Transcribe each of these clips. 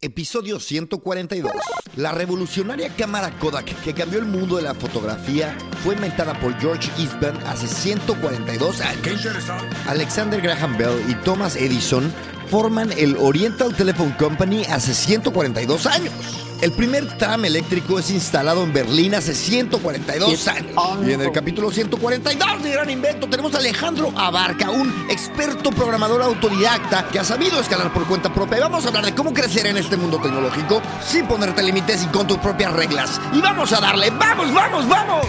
Episodio 142. La revolucionaria cámara Kodak que cambió el mundo de la fotografía fue inventada por George Eastman hace 142 años. Alexander Graham Bell y Thomas Edison forman el Oriental Telephone Company hace 142 años. El primer tram eléctrico es instalado en Berlín hace 142 años. Y en el capítulo 142 de Gran Invento tenemos a Alejandro Abarca, un experto programador autodidacta que ha sabido escalar por cuenta propia. Y vamos a hablar de cómo crecer en este mundo tecnológico sin ponerte límites y con tus propias reglas. Y vamos a darle, vamos, vamos, vamos.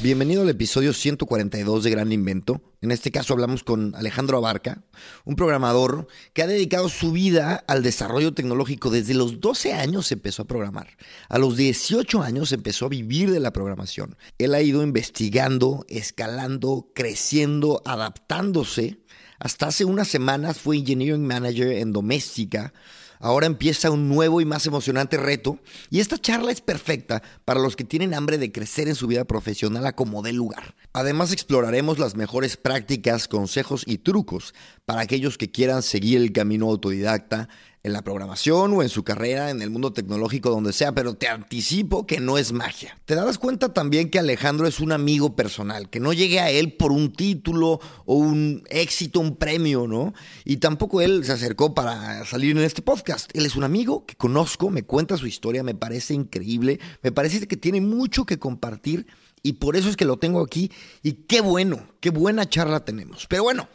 Bienvenido al episodio 142 de Gran Invento. En este caso hablamos con Alejandro Abarca, un programador que ha dedicado su vida al desarrollo tecnológico. Desde los 12 años empezó a programar. A los 18 años empezó a vivir de la programación. Él ha ido investigando, escalando, creciendo, adaptándose. Hasta hace unas semanas fue Engineering Manager en Doméstica Ahora empieza un nuevo y más emocionante reto y esta charla es perfecta para los que tienen hambre de crecer en su vida profesional a como dé lugar. Además exploraremos las mejores prácticas, consejos y trucos para aquellos que quieran seguir el camino autodidacta en la programación o en su carrera, en el mundo tecnológico, donde sea, pero te anticipo que no es magia. Te das cuenta también que Alejandro es un amigo personal, que no llegue a él por un título o un éxito, un premio, ¿no? Y tampoco él se acercó para salir en este podcast. Él es un amigo que conozco, me cuenta su historia, me parece increíble, me parece que tiene mucho que compartir y por eso es que lo tengo aquí y qué bueno, qué buena charla tenemos. Pero bueno,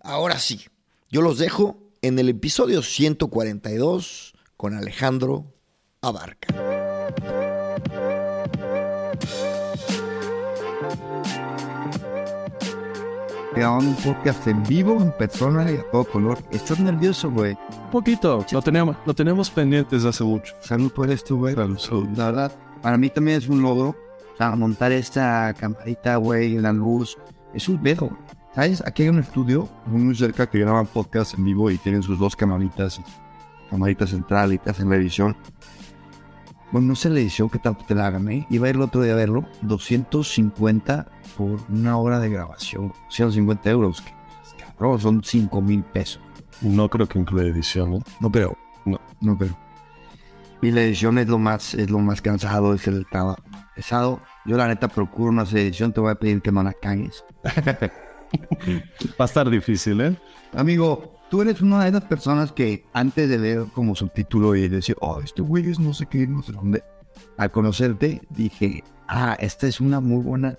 ahora sí, yo los dejo en el episodio 142 con Alejandro Abarca. un podcast en vivo, en persona y a todo color. ¿Estás nervioso, güey? Un poquito. Lo tenemos, lo tenemos pendientes hace mucho. Salud por esto, güey. Salud. La verdad, para mí también es un logro. O sea, montar esta camarita, güey, la luz. Es un pedo, ¿Sabes? Aquí hay un estudio muy cerca que graban podcast en vivo y tienen sus dos camaritas, camarita central y te hacen la edición. Bueno, no sé la edición que te la hagan, ¿eh? Iba a ir el otro día a verlo, 250 por una hora de grabación, 150 euros. Cabrón, son 5 mil pesos. No creo que incluya edición, ¿eh? No creo. No. No creo. Y la edición es lo más, es lo más cansado, es el trabajo pesado. Yo la neta procuro una edición, te voy a pedir que no la cagues. Va a estar difícil, ¿eh? Amigo, tú eres una de esas personas que antes de leer como subtítulo y decir, oh, este güey es no sé qué, no sé dónde, al conocerte dije, ah, esta es una muy buena,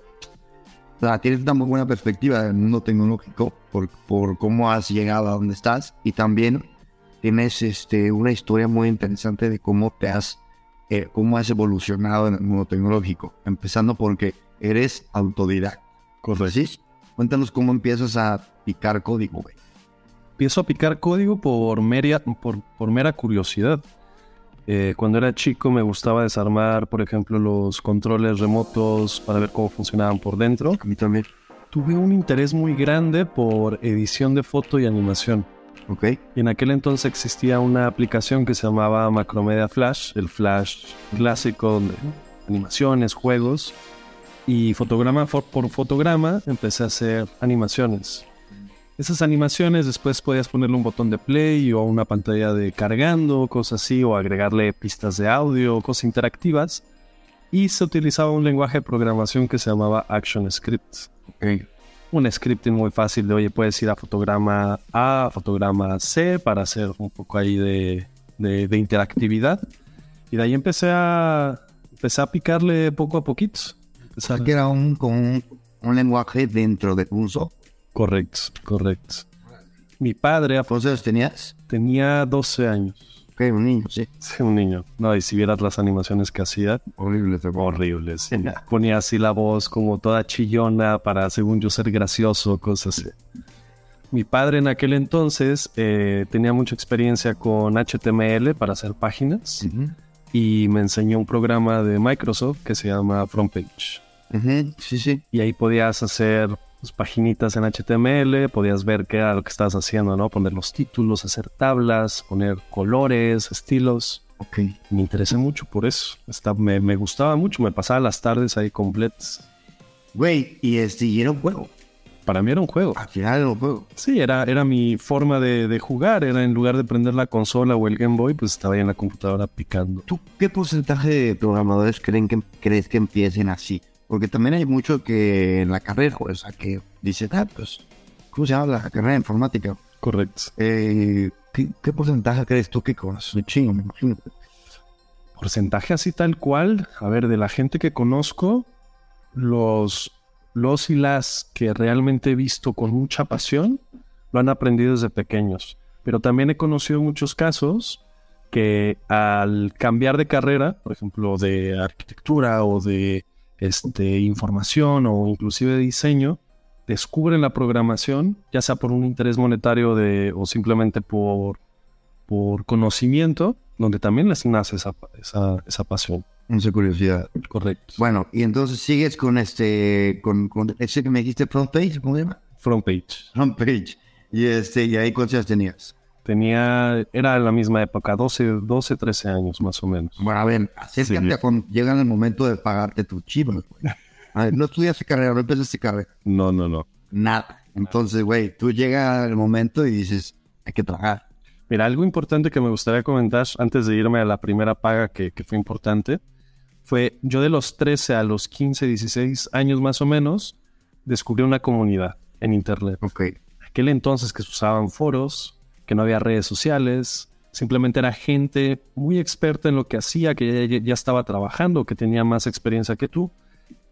o sea, tienes una muy buena perspectiva del mundo tecnológico por, por cómo has llegado a donde estás y también tienes este, una historia muy interesante de cómo te has, eh, cómo has evolucionado en el mundo tecnológico, empezando porque eres autodidacta. ¿Correcto? Cuéntanos cómo empiezas a picar código, güey. Empiezo a picar código por, mera, por, por mera curiosidad. Eh, cuando era chico me gustaba desarmar, por ejemplo, los controles remotos para ver cómo funcionaban por dentro. A mí también. Tuve un interés muy grande por edición de foto y animación. Ok. Y en aquel entonces existía una aplicación que se llamaba Macromedia Flash, el Flash clásico de animaciones, juegos y fotograma por fotograma empecé a hacer animaciones. Esas animaciones después podías ponerle un botón de play o una pantalla de cargando, cosas así, o agregarle pistas de audio, cosas interactivas. Y se utilizaba un lenguaje de programación que se llamaba ActionScript. Okay. Un scripting muy fácil de, oye, puedes ir a fotograma A, fotograma C para hacer un poco ahí de, de, interactividad. Y de ahí empecé a, empecé a picarle poco a poquito. O sea, que era un, con un, lenguaje dentro de uso. Correcto, correcto. Mi padre... ¿Cuántos años tenías? Tenía 12 años. Ok, un niño, sí. Sí, un niño. No, y si vieras las animaciones que hacía... Horribles. Horribles. Ponía así la voz como toda chillona para, según yo, ser gracioso, cosas así. Mi padre en aquel entonces eh, tenía mucha experiencia con HTML para hacer páginas y me enseñó un programa de Microsoft que se llama FrontPage. Sí, sí. Y ahí podías hacer pues, paginitas en HTML, podías ver qué era lo que estabas haciendo, ¿no? Poner los títulos, hacer tablas, poner colores, estilos. Ok. Me interesé mucho por eso. me, me, gustaba mucho, me pasaba las tardes ahí completas. Güey, y este, y era un juego. Para mí era un juego. Al final era un juego. Sí, era, era mi forma de, de jugar. Era en lugar de prender la consola o el Game Boy, pues estaba ahí en la computadora picando. ¿Tú qué porcentaje de programadores creen que, crees que empiecen así? Porque también hay mucho que en la carrera, o sea, que dicen, ah, pues, ¿cómo se llama la carrera de informática? Correcto. Eh, ¿qué, qué porcentaje crees tú que conoces? Un chingo, me imagino. Porcentaje así tal cual. A ver, de la gente que conozco, los, los y las que realmente he visto con mucha pasión, lo han aprendido desde pequeños. Pero también he conocido muchos casos que al cambiar de carrera, por ejemplo, de arquitectura o de este, información o inclusive de diseño, descubren la programación, ya sea por un interés monetario de, o simplemente por, por conocimiento, donde también les nace esa, esa, esa pasión. Mucha curiosidad. Correcto. Bueno, y entonces sigues con este, con, con ese que me dijiste front page, ¿cómo se llama? Front page. Front page. Y este, y ahí cuántos años tenías. Tenía, era la misma época, 12, 12, 13 años más o menos. Bueno, a ver, acércate Sí. a cuando llega el momento de pagarte tu chivas, güey. A ver, no estudiaste carrera, no empezaste carrera. No, no, no. Nada. Entonces, güey, tú llega el momento y dices, hay que trabajar. Mira, algo importante que me gustaría comentar antes de irme a la primera paga que, que fue importante, fue yo de los 13 a los 15, 16 años más o menos, descubrí una comunidad en Internet. Ok. Aquel entonces que se usaban foros, que no había redes sociales, simplemente era gente muy experta en lo que hacía, que ya, ya estaba trabajando, que tenía más experiencia que tú.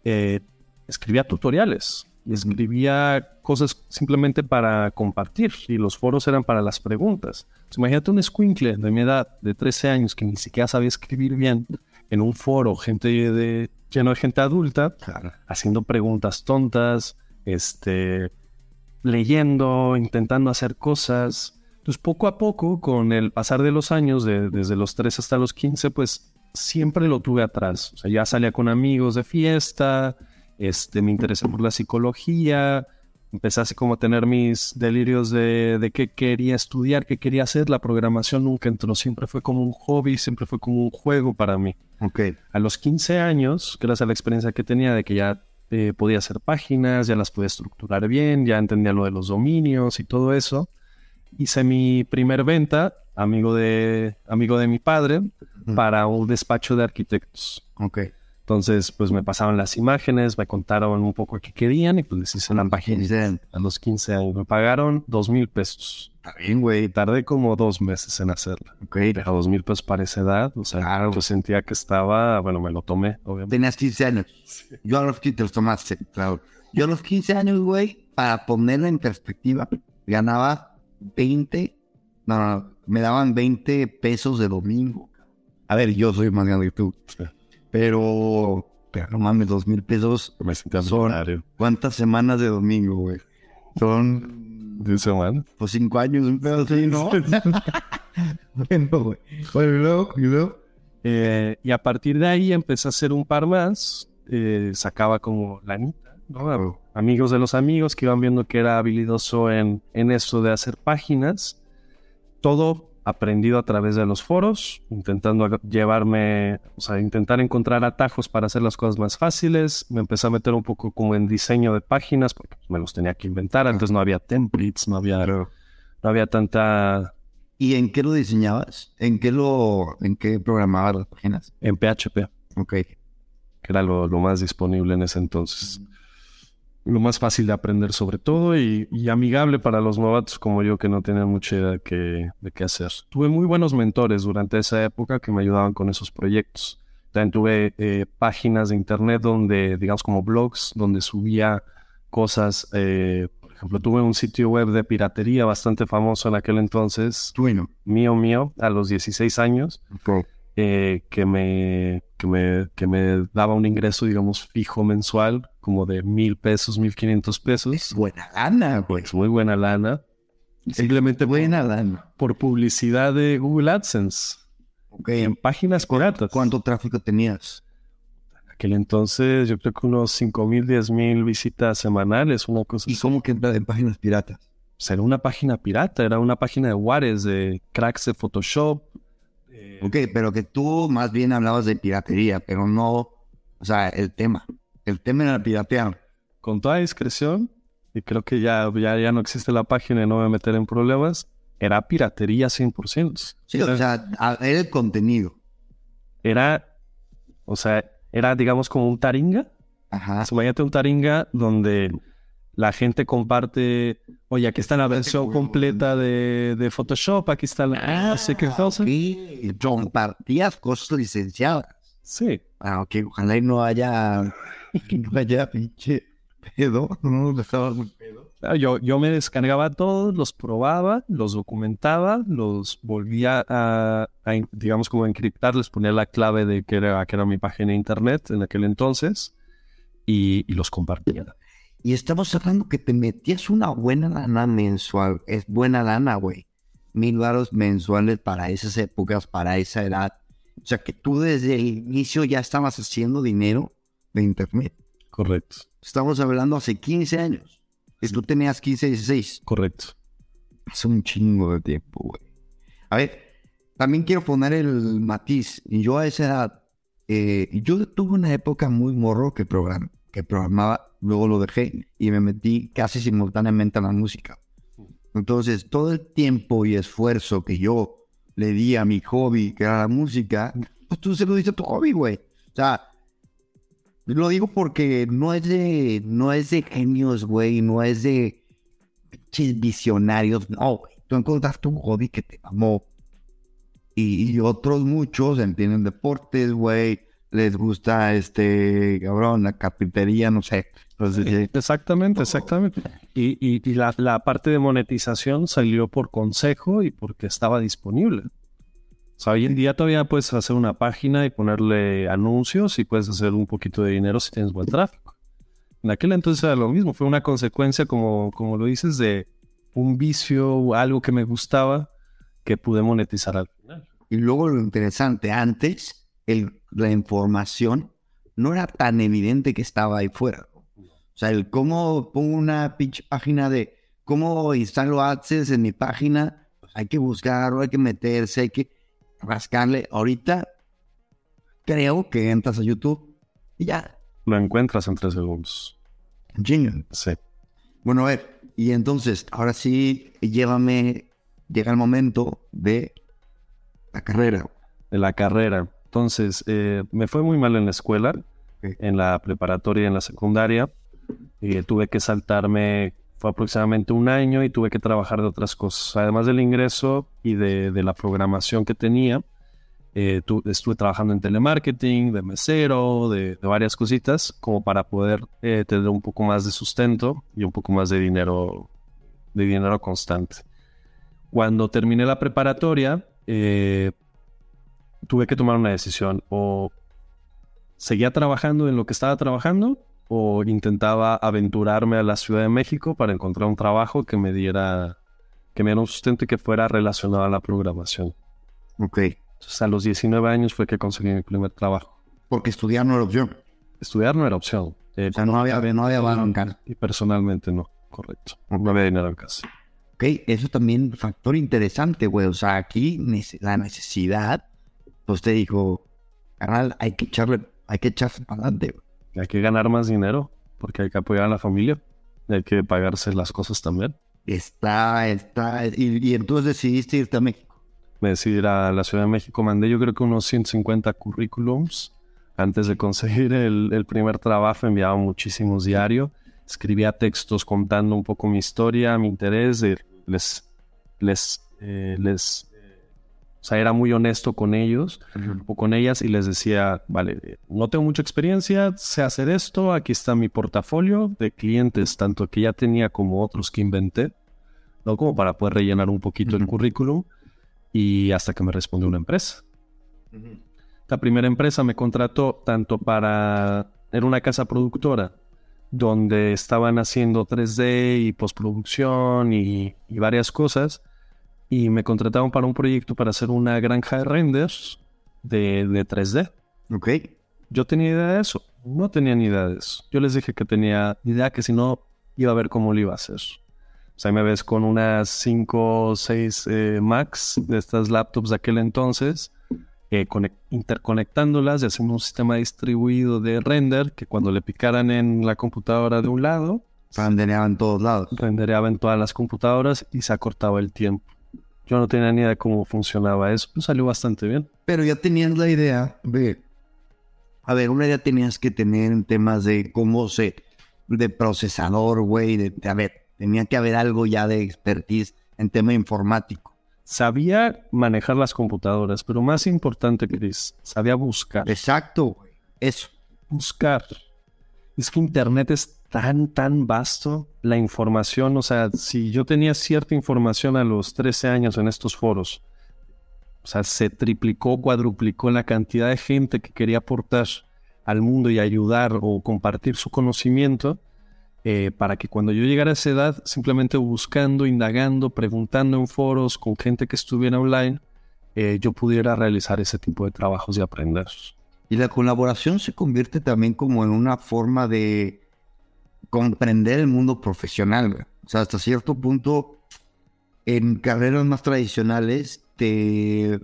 Eh, escribía tutoriales y escribía cosas simplemente para compartir y los foros eran para las preguntas. Entonces, imagínate un squinkle de mi edad, de 13 años, que ni siquiera sabía escribir bien, en un foro, gente de, lleno de gente adulta, Claro. haciendo preguntas tontas, este, leyendo, intentando hacer cosas. Entonces, poco a poco, con el pasar de los años, de- desde los 3 hasta los 15, pues siempre lo tuve atrás. O sea, ya salía con amigos de fiesta, este, me interesé por la psicología, empecé así como a tener mis delirios de, de qué quería estudiar, qué quería hacer. La programación nunca entró, siempre fue como un hobby, siempre fue como un juego para mí. Ok. A los 15 años, gracias a la experiencia que tenía de que ya eh, podía hacer páginas, ya las podía estructurar bien, ya entendía lo de los dominios y todo eso, hice mi primer venta, amigo de, amigo de mi padre, para un despacho de arquitectos. Ok. Entonces, pues me pasaban las imágenes, me contaron un poco qué querían y pues les hice la página. A los 15 años me pagaron dos mil pesos. Está bien, güey. Tardé como dos meses en hacerla. Ok. Pero dos mil pesos para esa edad, o sea, Claro. yo sentía que estaba, bueno, me lo tomé, obviamente. Tenías 15 años. Yo a los 15 te los tomaste, claro. Yo a los 15 años, güey, para ponerlo en perspectiva, ganaba 20, no, no, no, me daban 20 pesos de domingo. A ver, yo soy más grande que tú, Sí. pero, pero no mames, dos mil pesos. Me Son-. ¿Cuántas semanas de domingo, güey? Son, De semana. pues, cinco años, un pedo así, ¿no? bueno, güey. Bueno, y luego, y luego. Eh, y a partir de ahí empecé a hacer un par más. eh, sacaba como lanita, ¿no? Amigos de los amigos que iban viendo que era habilidoso en, en eso de hacer páginas. Todo aprendido a través de los foros, intentando llevarme, o sea, intentar encontrar atajos para hacer las cosas más fáciles. Me empecé a meter un poco como en diseño de páginas, porque me los tenía que inventar. Antes no había templates, no había, no había tanta ¿Y en qué lo diseñabas? ¿En qué lo, en qué programabas las páginas? en PHP. Ok. que era lo, lo más disponible en ese entonces. Lo más fácil de aprender sobre todo y, y amigable para los novatos como yo que no tenían mucha idea de qué, de qué hacer. Tuve muy buenos mentores durante esa época que me ayudaban con esos proyectos. También tuve eh, páginas de internet donde, digamos como blogs, donde subía cosas. eh, por ejemplo, tuve un sitio web de piratería bastante famoso en aquel entonces, Bueno. mío mío, a los 16 años. Eh, que, me, que, me, que me daba un ingreso, digamos, fijo mensual, como de mil pesos, mil quinientos pesos. Es buena lana, güey. Es muy buena lana. Simplemente buena lana. por publicidad de Google AdSense Ok. en páginas piratas. ¿Cuánto tráfico tenías? En aquel entonces, yo creo que unos cinco mil, diez mil visitas semanales, una cosa ¿Y así. cómo que en páginas piratas? Pues era una página pirata, era una página de Juárez, de cracks de Photoshop. Eh, Ok, pero que tú más bien hablabas de piratería, pero no, o sea, el tema. El tema era piratear. Con toda discreción, y creo que ya, ya, ya no existe la página y no me voy a meter en problemas, era piratería 100%. Sí, o sea, era el contenido. Era, o sea, era digamos como un taringa. Ajá. Imagínate un taringa donde la gente comparte, oye, aquí está la versión completa de, de Photoshop, aquí está la... no sé qué cosa. Y compartías cosas licenciadas. Sí, Ah, ok, ojalá y no haya, que no haya pinche pedo. No nos un pedo. Ah, Yo, yo me descargaba todos, los probaba, los documentaba, los volvía a, digamos, como encriptar, les ponía la clave de que era, que era mi página de internet en aquel entonces y, y los compartía. Y estamos hablando que te metías una buena lana mensual. Es buena lana, güey. Mil varos mensuales para esas épocas, para esa edad. O sea que tú desde el inicio ya estabas haciendo dinero de internet. Correcto, Estamos hablando hace 15 años. Y tú tenías 15, 16. correcto. Hace un chingo de tiempo, güey. A ver, también quiero poner el matiz. Yo a esa edad, eh, yo tuve una época muy morro que, program- que programaba, luego lo dejé y me metí casi simultáneamente a la música. Entonces, todo el tiempo y esfuerzo que yo le di a mi hobby, que era la música, pues tú se lo diste a tu hobby, güey. O sea, lo digo porque no es de, no es de genios, güey, no es de visionarios, no, güey. Tú encontraste un hobby que te amó. Y, y otros muchos entienden deportes, güey. Les gusta, este, cabrón, la carpintería, no sé. Entonces, eh, Exactamente, exactamente. Y, y- y la, la parte de monetización salió por consejo y porque estaba disponible. O sea, hoy en día todavía puedes hacer una página y ponerle anuncios y puedes hacer un poquito de dinero si tienes buen tráfico. En aquel entonces era lo mismo, fue una consecuencia, como, como lo dices, de un vicio o algo que me gustaba que pude monetizar al final. Y luego lo interesante, antes el- la información no era tan evidente que estaba ahí fuera. O sea, el cómo pongo una pinche página de cómo instalo AdSense en mi página, hay que buscarlo, hay que meterse, hay que rascarle. Ahorita creo que entras a YouTube y ya, Lo encuentras en tres segundos. chingan. Sí. Bueno, a ver, y entonces, ahora sí, llévame, llega el momento de la carrera. de la carrera. Entonces, eh, me fue muy mal en la escuela, en la preparatoria y en la secundaria. Y tuve que saltarme, fue aproximadamente un año y tuve que trabajar de otras cosas. Además del ingreso y de, de la programación que tenía, eh, tu- estuve trabajando en telemarketing, de mesero, de, de varias cositas, como para poder eh, tener un poco más de sustento y un poco más de dinero, de dinero constante. Cuando terminé la preparatoria, eh, tuve que tomar una decisión. O seguía trabajando en lo que estaba trabajando o intentaba aventurarme a la Ciudad de México para encontrar un trabajo que me diera, que me diera un sustento y que fuera relacionado a la programación. Ok. Entonces a los 19 años fue que conseguí mi primer trabajo. Porque estudiar no era opción. Estudiar no era opción. Eh, O sea, no había, no había varo en casa. y personalmente no, correcto. No había dinero en casa. Ok, eso también es un factor interesante, güey. O sea, aquí la necesidad, pues te dijo, carnal, hay que echarle, hay que echarse para adelante. güey. Hay que ganar más dinero porque hay que apoyar a la familia. y Hay que pagarse las cosas también. Está, está, y, y entonces decidiste irte a México. me decidí ir a la Ciudad de México, mandé yo creo que unos 150 currículums antes de conseguir el, el primer trabajo, enviaba muchísimos diarios, escribía textos contando un poco mi historia, mi interés, les, les, eh, les, o sea, era muy honesto con ellos o con ellas y les decía, vale, no tengo mucha experiencia, sé hacer esto, aquí está mi portafolio de clientes, tanto que ya tenía como otros que inventé, ¿no? Como para poder rellenar un poquito el currículum y hasta que me respondió una empresa. La primera empresa me contrató tanto para... Era una casa productora donde estaban haciendo 3D y postproducción y, y varias cosas. Y me contrataron para un proyecto para hacer una granja de renders de, de 3D. Ok. Yo tenía idea de eso. No tenía ni idea de eso. Yo les dije que tenía idea que si no, iba a ver cómo lo iba a hacer. O sea, ahí me ves con unas 5 o 6 Macs de estas laptops de aquel entonces, eh, conec- interconectándolas y haciendo un sistema distribuido de render que cuando le picaran en la computadora de un lado, Rendereaba en todos lados. rendereaba en todas las computadoras y se acortaba el tiempo. Yo no tenía ni idea de cómo funcionaba eso, pues salió bastante bien. Pero ya tenías la idea de. A ver, una idea tenías que tener en temas de cómo se. de procesador, güey. De, de- a ver, tenía que haber algo ya de expertise en tema informático. Sabía manejar las computadoras, pero más importante, Chris, sabía buscar. Exacto, güey. Eso. buscar. Es que Internet es tan, tan vasto. La información, o sea, si yo tenía cierta información a los 13 años en estos foros, o sea, se triplicó, cuadruplicó la cantidad de gente que quería aportar al mundo y ayudar o compartir su conocimiento, eh, para que cuando yo llegara a esa edad, simplemente buscando, indagando, preguntando en foros con gente que estuviera online, eh, yo pudiera realizar ese tipo de trabajos y aprender. Y la colaboración se convierte también como en una forma de comprender el mundo profesional, güey. O sea, hasta cierto punto, en carreras más tradicionales, te...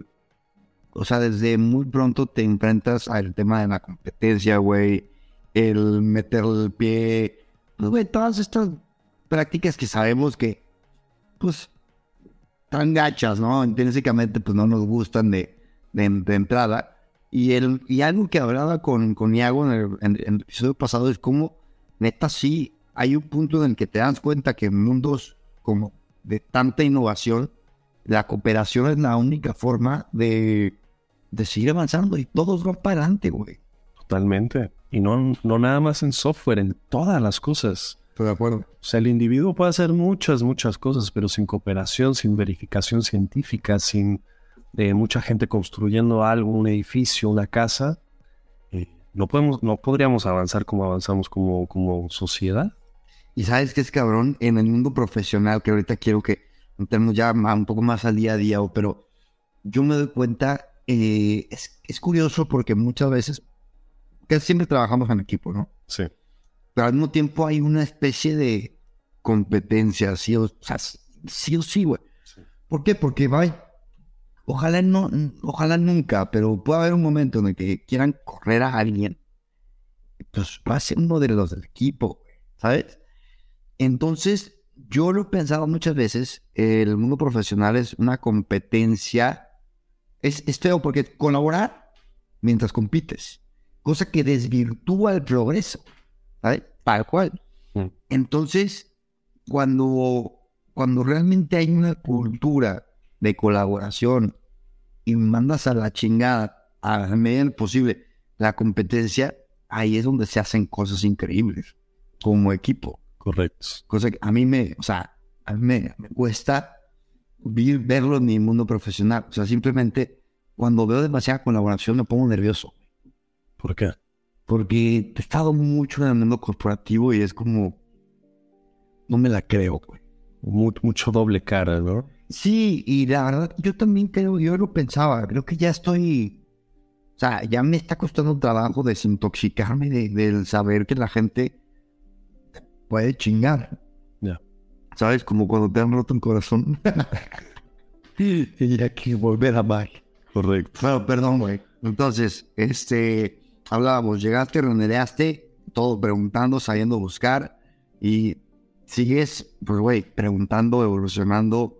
O sea, desde muy pronto te enfrentas al tema de la competencia, güey. El meter el pie. Pues, güey, todas estas prácticas que sabemos que, pues, tan gachas, ¿no? Intrínsecamente, pues no nos gustan de, de, entrada. Y, el, y algo que hablaba con, con Iago en el, en- el episodio pasado es como, neta, sí, hay un punto en el que te das cuenta que en mundos como de tanta innovación, la cooperación es la única forma de, de seguir avanzando y todos van para adelante, güey. Totalmente. Y no, no nada más en software, en todas las cosas. Estoy de acuerdo. O sea, el individuo puede hacer muchas, muchas cosas, pero sin cooperación, sin verificación científica, sin eh, mucha gente construyendo algo, un edificio, una casa, no podemos, no podríamos avanzar como avanzamos como, como sociedad. Y sabes que es cabrón en el mundo profesional, que ahorita quiero que entremos ya un poco más al día a día, pero yo me doy cuenta, eh, es, es curioso porque muchas veces, que siempre trabajamos en equipo, ¿no? Sí. Pero al mismo tiempo hay una especie de competencia, sí o, o sea, sí o sí, güey. ¿Por qué? Porque, vaya, ojalá no, ojalá nunca, pero puede haber un momento en el que quieran correr a alguien, pues va a ser uno de los del equipo, ¿sabes? Entonces, yo lo he pensado muchas veces, el mundo profesional es una competencia, es, es feo porque colaborar mientras compites, cosa que desvirtúa el progreso, ¿sabes? Tal cual. Mm. Entonces, cuando, cuando realmente hay una cultura de colaboración y mandas a la chingada a la medida del posible la competencia, ahí es donde se hacen cosas increíbles como equipo. Correcto. Cosa que a mí me, o sea, a mí me, me cuesta vi- verlo en mi mundo profesional. O sea, simplemente cuando veo demasiada colaboración me pongo nervioso. ¿Por qué? Porque he estado mucho en el mundo corporativo y es como, no me la creo, güey. Mu- mucho doble cara, ¿no? Sí, y la verdad, yo también creo, yo lo pensaba, creo que ya estoy, o sea, ya me está costando trabajo desintoxicarme de- del saber que la gente te puede chingar. Ya. ¿Sabes? Como cuando te han roto el corazón. y hay que volver a amar. Correcto. Bueno, perdón, güey. Entonces, este, hablábamos, llegaste, rendereaste, todo preguntando, sabiendo buscar y sigues, pues, güey, preguntando, evolucionando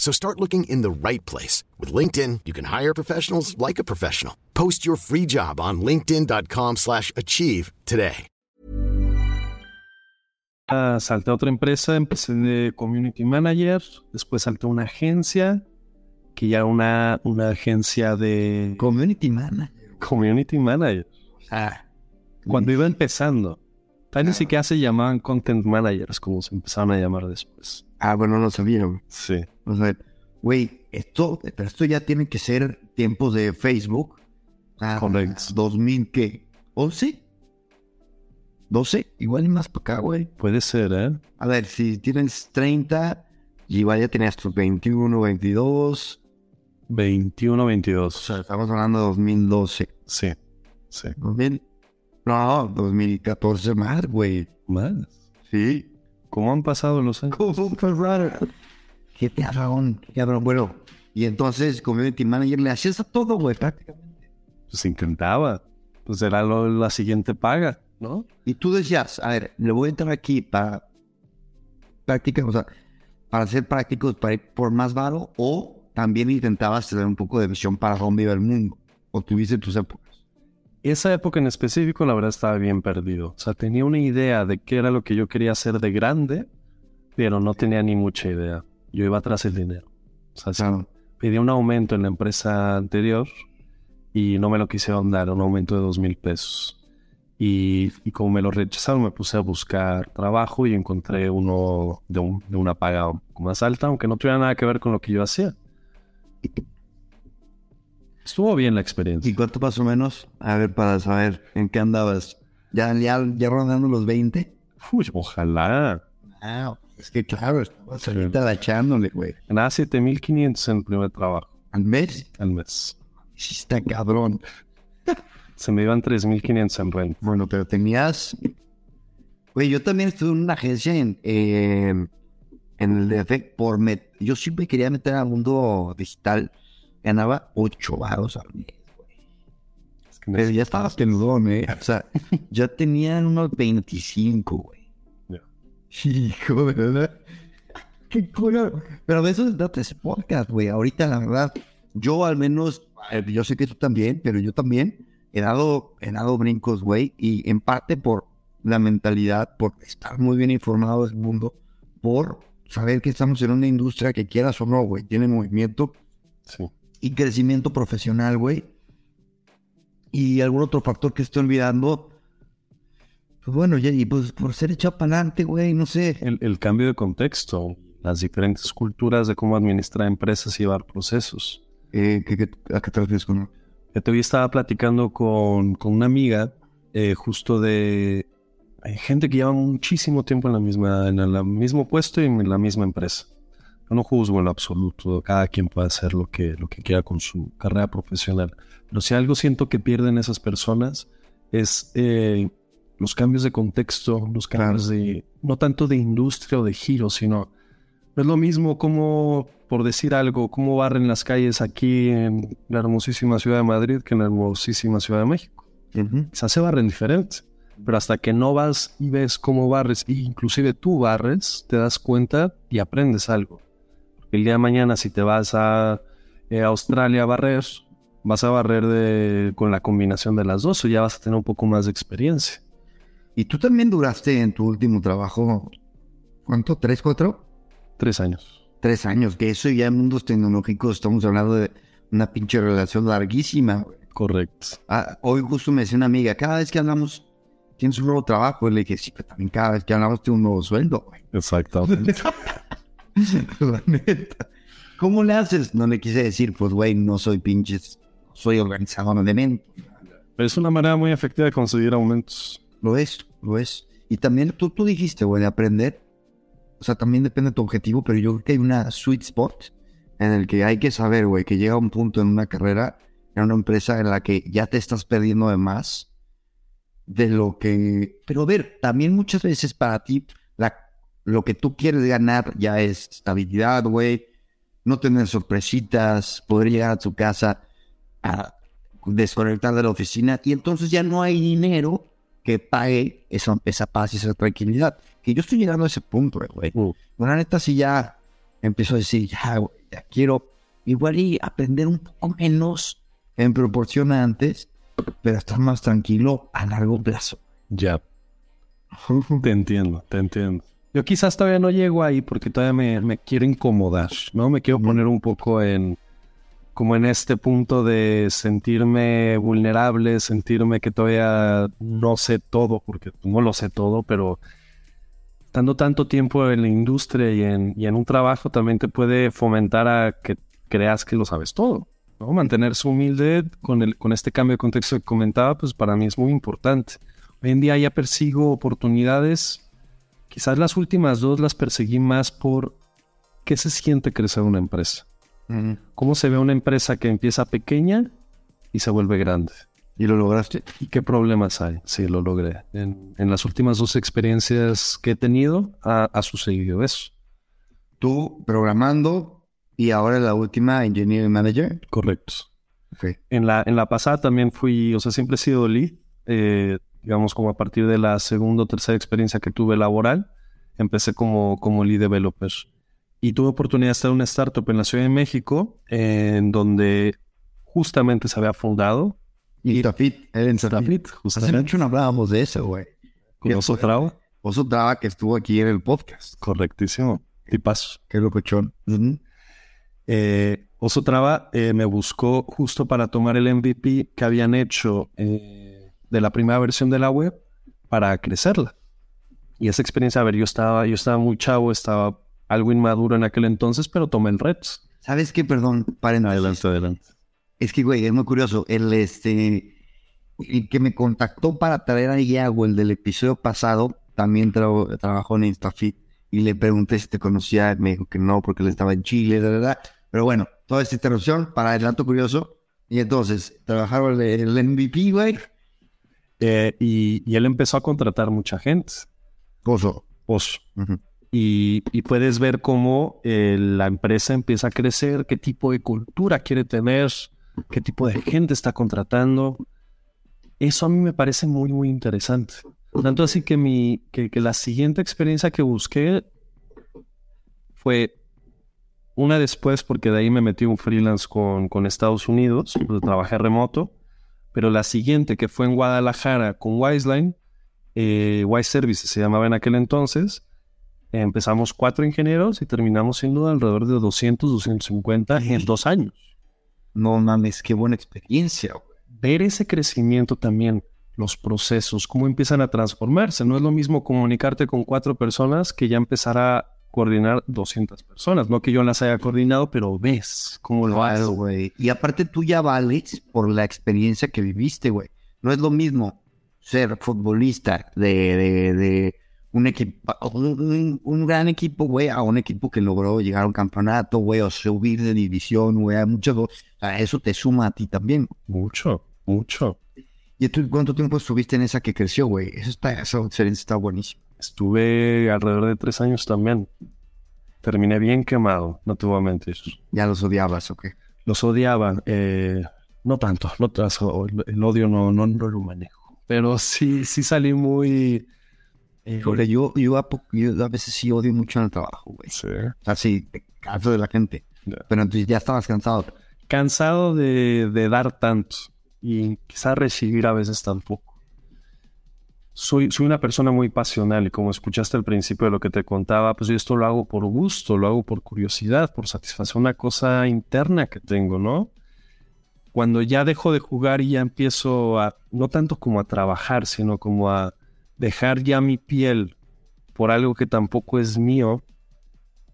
So start looking in the right place. With LinkedIn, you can hire professionals like a professional. Post your free job on linkedin.com slash achieve today. salté a otra empresa, empecé de community manager, después salté a una agencia, que ya era una, una agencia de Community manager. community manager. Sea, Cuando iba empezando. Tal ni siquiera se llamaban content managers, como se empezaron a llamar después. ah, bueno, no sabía, güey. O sea, güey, esto, pero esto ya tiene que ser tiempos de Facebook. Ah, Correcto. 2000, ¿qué? ¿11? ¿12? Igual y más para acá, güey. Puede ser, ¿eh? A ver, si tienes 30, Y igual ya tenías tus 21, 22. 21, 22. O sea, estamos hablando de 2012. Sí, sí. 2000. No, 2014 más, güey. Más. Sí. ¿Cómo han pasado los años? ¿Cómo raro? Qué cabrón, qué cabrón. Bueno, y entonces, community manager, le hacías a todo, güey, prácticamente. Pues intentaba. Pues era lo- la siguiente paga, ¿no? Y tú decías, a ver, le voy a entrar aquí para práctica, o sea, para ser prácticos, para ir por más varo, o también intentabas tener un poco de visión para dónde iba el mundo, o tuviste tus épocas. Esa época en específico, la verdad, estaba bien perdido. O sea, tenía una idea de qué era lo que yo quería hacer de grande, pero no tenía ni mucha idea. Yo iba tras el dinero. O sea, Claro. pedí un aumento en la empresa anterior y no me lo quisieron dar, un aumento de dos mil pesos. Y, y como me lo rechazaron, me puse a buscar trabajo y encontré uno de, un- de una paga un poco más alta, aunque no tuviera nada que ver con lo que yo hacía. Estuvo bien la experiencia. ¿Y cuánto más o menos? A ver, para saber en qué andabas. ¿Ya, ya, ya rondando los 20? Uy, ojalá. Ah, es que claro, estabas ahorita lachándole, güey. Ganaba 7500 en el primer trabajo Al mes, al mes. sí está cabrón. Se me iban 3500 en renta. Bueno, pero tenías... Güey, yo también estuve en una agencia en, eh, en el DF por... met- Yo siempre quería meter al mundo digital. Ganaba 8 varos al mes. Es que Pero ya estabas peludón, ¿eh? O sea, ya tenían unos 25, güey. Hijo, ¿verdad? Qué culo. Pero de eso se trata ese podcast, güey. Ahorita, la verdad, yo al menos, eh, yo sé que tú también, pero yo también he dado, he dado brincos, güey. Y en parte por la mentalidad, por estar muy bien informado del mundo, por saber que estamos en una industria que quieras o no, güey, tiene movimiento Sí. y crecimiento profesional, güey. Y algún otro factor que estoy olvidando. Pues bueno, ya, y pues por ser echado para adelante, güey, no sé. El, el cambio de contexto, las diferentes culturas de cómo administrar empresas y llevar procesos. Eh, ¿qué- qué- ¿A qué te refieres con Yo te estaba platicando con, con una amiga eh, justo de hay gente que lleva muchísimo tiempo en la misma en el mismo puesto y en la misma empresa. Yo no juzgo en lo absoluto, cada quien puede hacer lo que, lo que quiera con su carrera profesional. Pero si algo siento que pierden esas personas es eh, los cambios de contexto, los cambios de, no tanto de industria o de giro, sino no es lo mismo como, por decir algo, cómo barren las calles aquí en la hermosísima ciudad de Madrid que en la hermosísima ciudad de México. Quizás se barren diferente, pero hasta que no vas y ves cómo barres, e inclusive tú barres, te das cuenta y aprendes algo. El día de mañana, si te vas a eh, Australia a barrer, vas a barrer de, con la combinación de las dos o ya vas a tener un poco más de experiencia. Y tú también duraste en tu último trabajo, ¿cuánto? ¿Tres, cuatro? Tres años. Tres años, que eso ya en mundos tecnológicos estamos hablando de una pinche relación larguísima. Correcto. Ah, hoy justo me decía una amiga, cada vez que hablamos, tienes un nuevo trabajo. Y le dije, sí, pero también cada vez que hablamos, tienes un nuevo sueldo, güey. Exactamente. La neta. ¿Cómo le haces? No le quise decir, pues, güey, no soy pinches, soy organizador de eventos. Es una manera muy efectiva de conseguir aumentos. Lo es, lo es. Y también tú, tú dijiste, güey, de aprender. O sea, también depende de tu objetivo, pero yo creo que hay una sweet spot en el que hay que saber, güey, que llega un punto en una carrera, en una empresa en la que ya te estás perdiendo de más de lo que... Pero a ver, también muchas veces para ti, la, lo que tú quieres ganar ya es estabilidad, güey, no tener sorpresitas, poder llegar a tu casa a desconectar de la oficina y entonces ya no hay dinero que pague esa, esa paz y esa tranquilidad. Que yo estoy llegando a ese punto, eh, güey. Mm. Bueno, la neta, sí ya empiezo a decir, ya, güey, ya quiero igual y aprender un poco menos en proporción a antes, pero estar más tranquilo a largo plazo. Ya. Te entiendo, te entiendo. Yo quizás todavía no llego ahí porque todavía me, me quiero incomodar, ¿no? Me quiero poner un poco en, como en este punto de sentirme vulnerable, sentirme que todavía no sé todo, porque no lo sé todo, pero estando tanto tiempo en la industria y en, un trabajo también te puede fomentar a que creas que lo sabes todo, ¿no? Mantenerse humilde con, el, con este cambio de contexto que comentaba, pues para mí es muy importante. Hoy en día ya persigo oportunidades, quizás las últimas dos las perseguí más por ¿qué se siente crecer una empresa? ¿Cómo se ve una empresa que empieza pequeña y se vuelve grande? ¿Y lo lograste? ¿Y qué problemas hay? Sí, lo logré. En, en las últimas dos experiencias que he tenido ha, ha sucedido eso. Tú programando y ahora la última Engineering Manager. Correcto. Ok. En la, en la pasada también fui, o sea, siempre he sido lead. eh, digamos, como a partir de la segunda o tercera experiencia que tuve laboral, empecé como, como lead developer. Y tuve oportunidad de estar en una startup en la Ciudad de México, en donde justamente se había fundado Instafit. Era en Instafit, Hace justamente. mucho no hablábamos de eso, güey. con Oso Traba. Oso Traba que estuvo aquí en el podcast. Correctísimo. Tipazo. Qué locochón. Ujú. Eh, Oso Traba eh, me buscó justo para tomar el MVP que habían hecho eh, de la primera versión de la web para crecerla. Y esa experiencia, a ver, yo estaba, yo estaba muy chavo, estaba algo inmaduro en aquel entonces, pero tomé el reto. ¿Sabes qué? Perdón, paréntesis. adelante. Es que, güey, es muy curioso. El, este, el que me contactó para traer a Iago, el del episodio pasado, también tra- trabajó en Instafit. Y le pregunté si te conocía. Me dijo que no, porque él estaba en Chile, la verdad. Pero bueno, toda esta interrupción para el dato curioso. Y entonces, trabajaron el, el MVP, güey. Eh, y, y él empezó a contratar mucha gente. Oso. Oso. Ujú. Y, puedes ver cómo eh, la empresa empieza a crecer, qué tipo de cultura quiere tener, qué tipo de gente está contratando. Eso a mí me parece muy, muy interesante. Tanto así que, mi, que, la siguiente experiencia que busqué fue una después, porque de ahí me metí un freelance con, con Estados Unidos, donde trabajé remoto, pero la siguiente que fue en Guadalajara con Wiseline, eh, Wise Services se llamaba en aquel entonces, Empezamos cuatro ingenieros y terminamos siendo alrededor de 200, 250 en dos años. No mames, qué buena experiencia, güey. Ver ese crecimiento también, los procesos, cómo empiezan a transformarse. No es lo mismo comunicarte con cuatro personas que ya empezar a coordinar 200 personas. No que yo las haya coordinado, pero ves cómo lo haces. Claro, güey. Y aparte tú ya vales por la experiencia que viviste, güey. No es lo mismo ser futbolista de, de, de un equipo, un, un- gran equipo, güey, a un equipo que logró llegar a un campeonato, güey, o subir de división, güey, a muchos, o sea, eso te suma a ti también. Mucho, mucho. ¿Y tú cuánto tiempo estuviste en esa que creció, güey? Eso está, esa experiencia está buenísima. Estuve alrededor de tres años también. Terminé bien quemado, no te voy a mentir. Ya los odiabas, ¿ok? Los odiaba. eh, no tanto, no el odio no, no, no lo manejo. Pero sí, sí salí muy... eh, Porque yo, yo, a, yo a veces sí odio mucho en el trabajo, güey. sí, O sea, sí, te canso de la gente. ya. Pero entonces ya estabas cansado. Cansado de, de dar tanto y quizás recibir a veces tampoco. Soy, soy una persona muy pasional y como escuchaste al principio de lo que te contaba, pues yo esto lo hago por gusto, lo hago por curiosidad, por satisfacer una cosa interna que tengo, ¿no? Cuando ya dejo de jugar y ya empiezo a, no tanto como a trabajar, sino como a dejar ya mi piel por algo que tampoco es mío,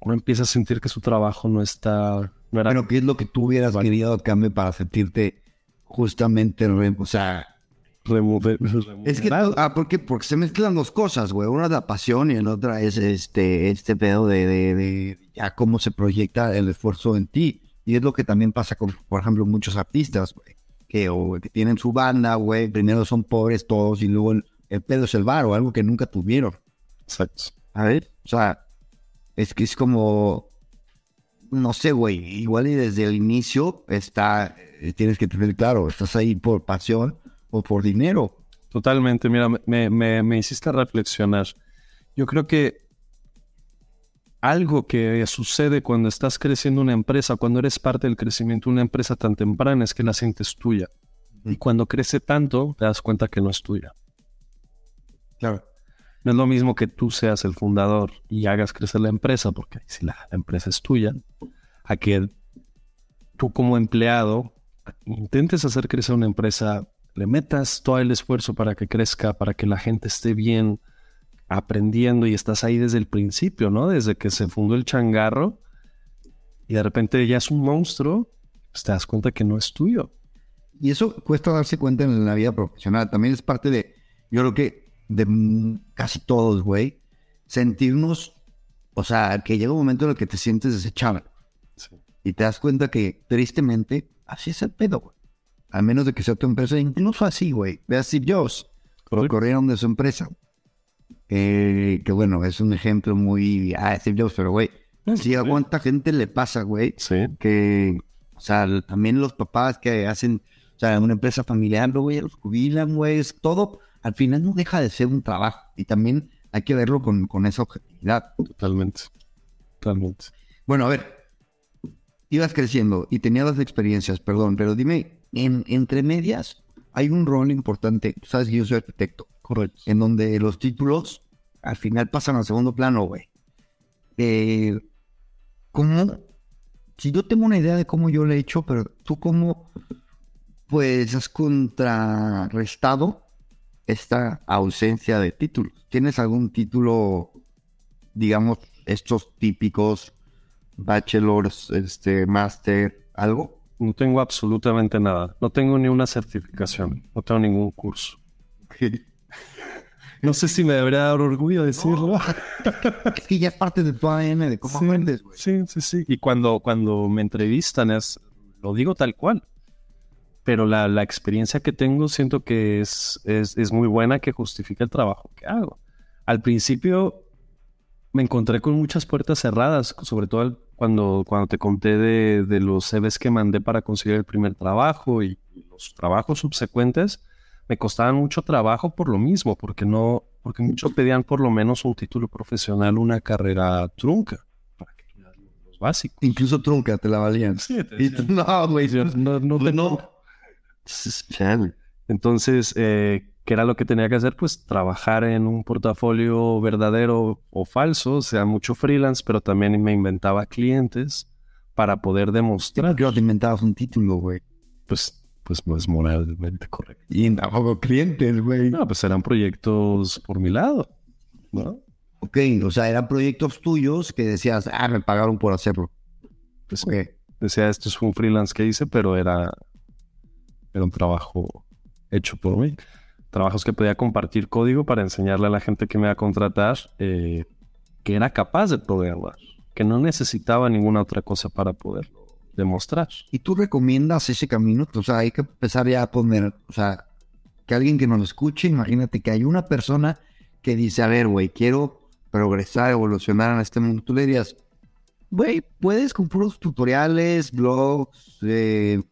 uno empieza a sentir que su trabajo no está, no era Bueno, ¿qué es lo que tú hubieras Vale. querido a cambio para sentirte justamente, o sea, remover- es que, ah, porque, porque se mezclan dos cosas, güey, una es la pasión y la otra es este, este pedo de, de, de ya cómo se proyecta el esfuerzo en ti, y es lo que también pasa con, por ejemplo, muchos artistas, güey, que, o que tienen su banda, güey, primero son pobres todos y luego el, pedo es el bar o algo que nunca tuvieron, Exacto. a ver, o sea, es que es como, no sé, güey, igual y desde el inicio está, eh, tienes que tener claro, estás ahí por pasión o por dinero. Totalmente, mira, me, me, me hiciste reflexionar. Yo creo que algo que sucede cuando estás creciendo una empresa, cuando eres parte del crecimiento de una empresa tan temprana, es que la sientes tuya. Y cuando crece tanto, te das cuenta que no es tuya. Claro. No es lo mismo que tú seas el fundador y hagas crecer la empresa, porque si la, la empresa es tuya, a que tú como empleado intentes hacer crecer una empresa, le metas todo el esfuerzo para que crezca, para que la gente esté bien aprendiendo y estás ahí desde el principio, ¿no? Desde que se fundó el changarro y de repente ya es un monstruo, pues te das cuenta que no es tuyo. Y eso cuesta darse cuenta en la vida profesional. También es parte de, yo creo que de casi todos, güey, sentirnos o sea, que llega un momento en el que te sientes desechable. Y te das cuenta que, tristemente, así es el pedo, güey. A menos de que sea tu empresa, incluso así, güey. Ve a Steve Jobs. Corrieron de su empresa. Eh, que bueno, es un ejemplo muy... Ah, Steve Jobs, pero güey, sí, a cuánta gente le pasa, güey. Sí. Que, o sea, también los papás que hacen, o sea, una empresa familiar, güey, los jubilan, güey, es todo. Al final no deja de ser un trabajo. Y también hay que verlo con, con esa objetividad. Totalmente. Totalmente. Bueno, a ver, ibas creciendo y tenías las experiencias, perdón, pero dime, en, entre medias hay un rol importante, tú sabes que yo soy arquitecto, Correcto. en donde los títulos al final pasan al segundo plano, güey. Eh, ¿Cómo? Si yo tengo una idea de cómo yo lo he hecho, pero tú cómo, pues, has contrarrestado esta ausencia de títulos. ¿Tienes algún título, digamos, estos típicos bachelors, este, master, algo? No tengo absolutamente nada. No tengo ni una certificación. No tengo ningún curso. No sé si me debería dar orgullo decirlo. Es que ya es parte de tu ADN, de cómo aprendes, güey. Sí, sí, sí. Y cuando, cuando me entrevistan es, lo digo tal cual. Pero la, la experiencia que tengo siento que es, es, es muy buena que justifica el trabajo que hago. Al principio me encontré con muchas puertas cerradas, sobre todo cuando, cuando te conté de, de los CVs que mandé para conseguir el primer trabajo y los trabajos subsecuentes, me costaban mucho trabajo por lo mismo, porque no, porque muchos pedían por lo menos un título profesional, una carrera trunca, para que tuvieras los básicos. Incluso trunca, te la valían. Sí, te Y no, güey. No, no Pues no. Entonces, eh, ¿qué era lo que tenía que hacer? Pues trabajar en un portafolio verdadero o falso, o sea, mucho freelance, pero también me inventaba clientes para poder demostrar, Yo te inventabas un título, güey. pues, pues no es moralmente correcto. Y tampoco clientes, güey. No, pues eran proyectos por mi lado, ¿no? Ok, o sea, eran proyectos tuyos que decías, ah, me pagaron por hacerlo. Pues Ok. decía, esto es un freelance que hice, pero era, era un trabajo hecho por mí. Trabajos que podía compartir código para enseñarle a la gente que me iba a contratar eh, que era capaz de programar, que no necesitaba ninguna otra cosa para poderlo demostrar. ¿Y tú recomiendas ese camino? O sea, hay que empezar ya a poner, o sea, que alguien que nos escuche, imagínate que hay una persona que dice, a ver, güey, quiero progresar, evolucionar en este mundo. Tú le dirías, güey, puedes con puros tutoriales, blogs, eh,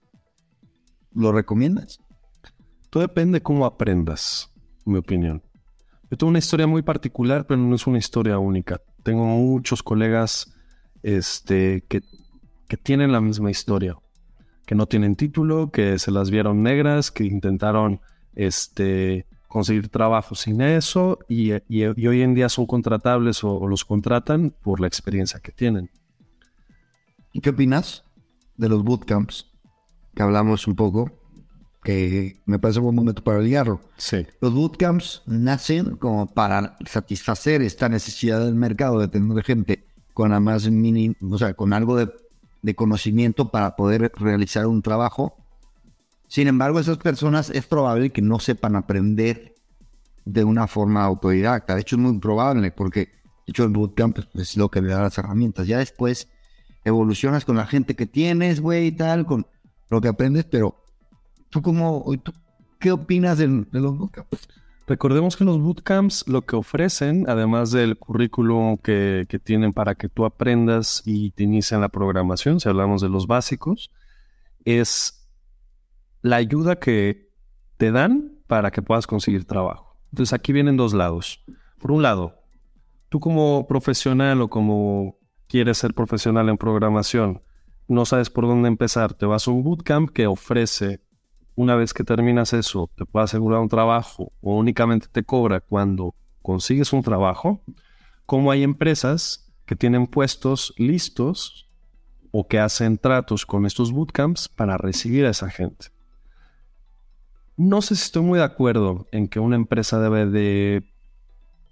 ¿lo recomiendas? Todo depende cómo aprendas, en mi opinión. Yo tengo una historia muy particular, pero no es una historia única. Tengo muchos colegas este, que, que tienen la misma historia, que no tienen título, que se las vieron negras, que intentaron este, conseguir trabajo sin eso y, y- y hoy en día son contratables o, o los contratan por la experiencia que tienen. ¿Y qué opinas de los bootcamps? Que hablamos un poco, que me parece un buen momento para ligarlo. Sí. Los bootcamps nacen como para satisfacer esta necesidad del mercado de tener gente con la más mini, o sea, con algo de, de conocimiento para poder realizar un trabajo. Sin embargo, esas personas es probable que no sepan aprender de una forma autodidacta. De hecho, es muy probable porque, de hecho, el bootcamp es lo que le da las herramientas. Ya después evolucionas con la gente que tienes, güey, y tal, con lo que aprendes, pero tú tú, ¿qué opinas de, los bootcamps? Recordemos que los bootcamps lo que ofrecen, además del currículum que, que tienen para que tú aprendas y te inicien la programación, si hablamos de los básicos, es la ayuda que te dan para que puedas conseguir trabajo. Entonces aquí vienen dos lados. Por un lado, tú como profesional o como quieres ser profesional en programación, no sabes por dónde empezar, te vas a un bootcamp que ofrece una vez que terminas eso, te puede asegurar un trabajo o únicamente te cobra cuando consigues un trabajo, como hay empresas que tienen puestos listos o que hacen tratos con estos bootcamps para recibir a esa gente. No sé si estoy muy de acuerdo en que una empresa debe de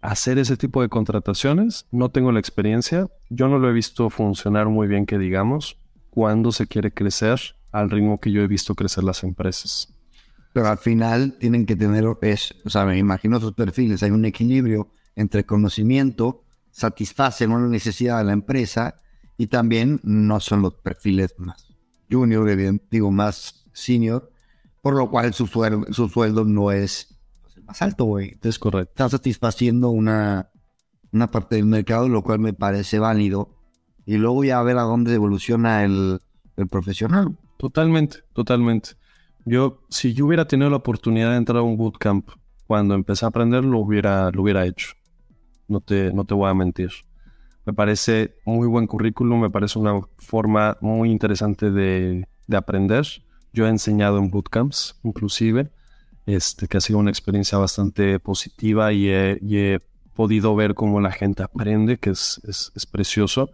hacer ese tipo de contrataciones. No tengo la experiencia. Yo no lo he visto funcionar muy bien, que digamos, cuando se quiere crecer al ritmo que yo he visto crecer las empresas. Pero al final tienen que tener, es, o sea, me imagino sus perfiles, hay un equilibrio entre conocimiento satisfacen una necesidad de la empresa y también no son los perfiles más junior, digo, más senior, por lo cual su sueldo, su sueldo no es pues, el más alto, güey. Es correcto. Están satisfaciendo una, una parte del mercado, lo cual me parece válido. Y luego ya ver a dónde evoluciona el, el profesional. Totalmente, totalmente. Yo, si yo hubiera tenido la oportunidad de entrar a un bootcamp cuando empecé a aprender, lo hubiera, lo hubiera hecho. No te, no te voy a mentir. Me parece muy buen currículum, me parece una forma muy interesante de, de aprender. Yo he enseñado en bootcamps, inclusive, este, que ha sido una experiencia bastante positiva y he, y he podido ver cómo la gente aprende, que es, es, es precioso.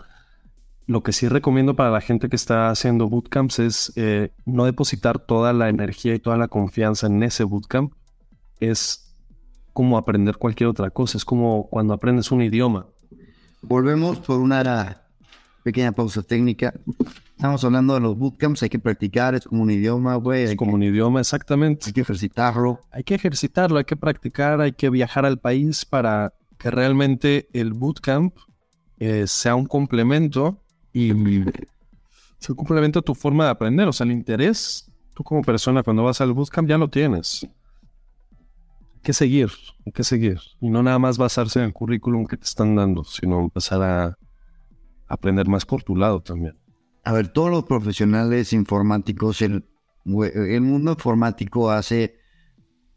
Lo que sí recomiendo para la gente que está haciendo bootcamps es eh, no depositar toda la energía y toda la confianza en ese bootcamp. Es como aprender cualquier otra cosa. Es como cuando aprendes un idioma. Volvemos por una pequeña pausa técnica. Estamos hablando de los bootcamps, hay que practicar, es como un idioma, güey. Es como un idioma, exactamente. hay que ejercitarlo. Hay que ejercitarlo, hay que practicar, hay que viajar al país para que realmente el bootcamp eh, sea un complemento y sea un complemento a tu forma de aprender. O sea, el interés, tú como persona cuando vas al bootcamp ya lo tienes. Hay que seguir, hay que seguir. Y no nada más basarse en el currículum que te están dando, sino empezar a aprender más por tu lado también. A ver, todos los profesionales informáticos, el, el mundo informático hace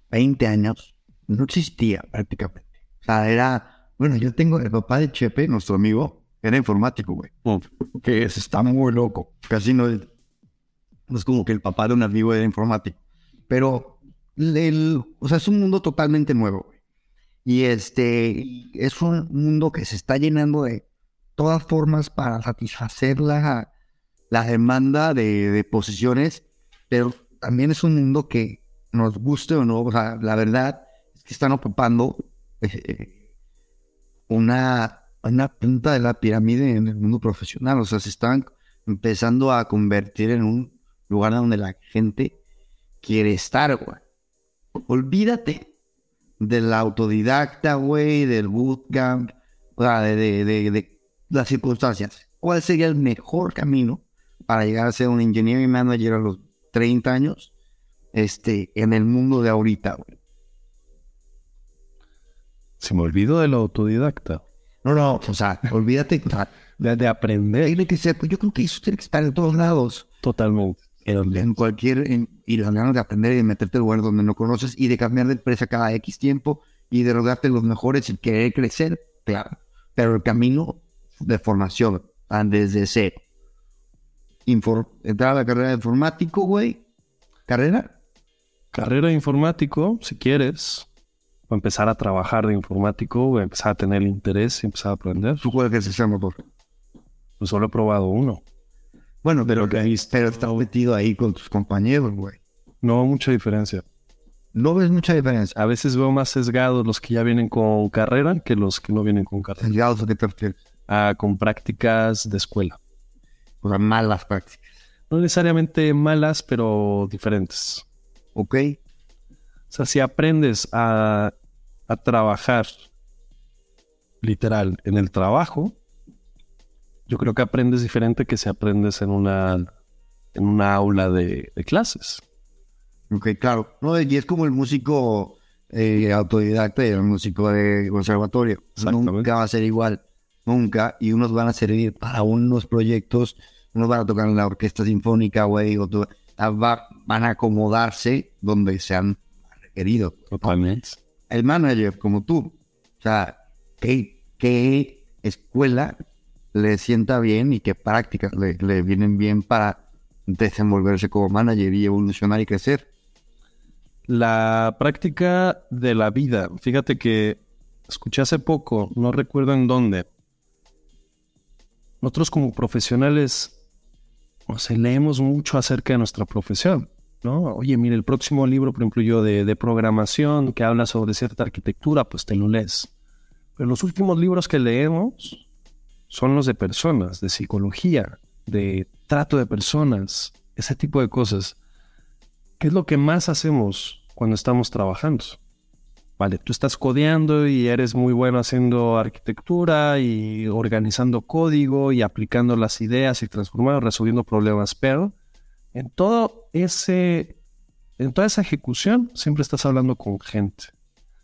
20 años no existía prácticamente. O sea, era, bueno, yo tengo el papá de Chepe, nuestro amigo, era informático, güey. Que es, está muy loco. Casi no es, no es como que el papá de un amigo era informático. Pero, el, o sea, es un mundo totalmente nuevo, güey. Y este, es un mundo que se está llenando de todas formas para satisfacer la, la demanda de, de posiciones, pero también es un mundo que nos guste o no, o sea, la verdad es que están ocupando eh, una, una punta de la pirámide en el mundo profesional, o sea, se están empezando a convertir en un lugar donde la gente quiere estar, güey. Olvídate del autodidacta, güey, del bootcamp, o sea, de las circunstancias. ¿Cuál sería el mejor camino para llegar a ser un engineering manager a los 30 años este, en el mundo de ahorita, güey? Se me olvidó del autodidacta. No, no, o sea, olvídate. De, de aprender tiene que ser, pues yo creo que eso tiene que estar en todos lados. totalmente. En cualquier, en, y las ganas de aprender y de meterte en lugares donde no conoces y de cambiar de empresa cada X tiempo y de rodearte de los mejores y querer crecer, claro. Pero el camino de formación, ah, desde cero. Infor- entrar a la carrera de informático, güey. ¿Carrera? Carrera de informático, si quieres. O empezar a trabajar de informático, o empezar a tener interés y empezar a aprender. ¿Tú cuál es el motor? Pues solo he probado uno. Bueno, pero, que ahí está. pero estás metido ahí con tus compañeros, güey. No mucha diferencia. No ves mucha diferencia. A veces veo más sesgados los que ya vienen con carrera que los que no vienen con carrera. Sesgados a qué te refieres? Ah, con prácticas de escuela. O sea, malas prácticas. No necesariamente malas, pero diferentes. ¿Ok? O sea, si aprendes a, a trabajar literal en el trabajo, yo creo que aprendes diferente que si aprendes en una, en una aula de, de clases. Ok, claro. No, y es como el músico eh, autodidacta y el músico de conservatorio. Nunca va a ser igual. Nunca. Y unos van a servir para unos proyectos, unos van a tocar en la orquesta sinfónica, güey, otros va- van a acomodarse donde sean requeridos. Totalmente. El manager, como tú. O sea, ¿qué, qué escuela le sienta bien y qué prácticas le, vienen bien para desenvolverse como manager y evolucionar y crecer? La práctica de la vida. Fíjate que escuché hace poco, no recuerdo en dónde. Nosotros como profesionales, sea, leemos mucho acerca de nuestra profesión, ¿no? Oye, mira, el próximo libro, por ejemplo, yo de, de programación que habla sobre cierta arquitectura, pues te lo lees. Pero los últimos libros que leemos son los de personas, de psicología, de trato de personas, ese tipo de cosas. ¿Qué es lo que más hacemos cuando estamos trabajando? vale, tú estás codeando y eres muy bueno haciendo arquitectura y organizando código y aplicando las ideas y transformando, resolviendo problemas, pero en todo ese, en toda esa ejecución siempre estás hablando con gente.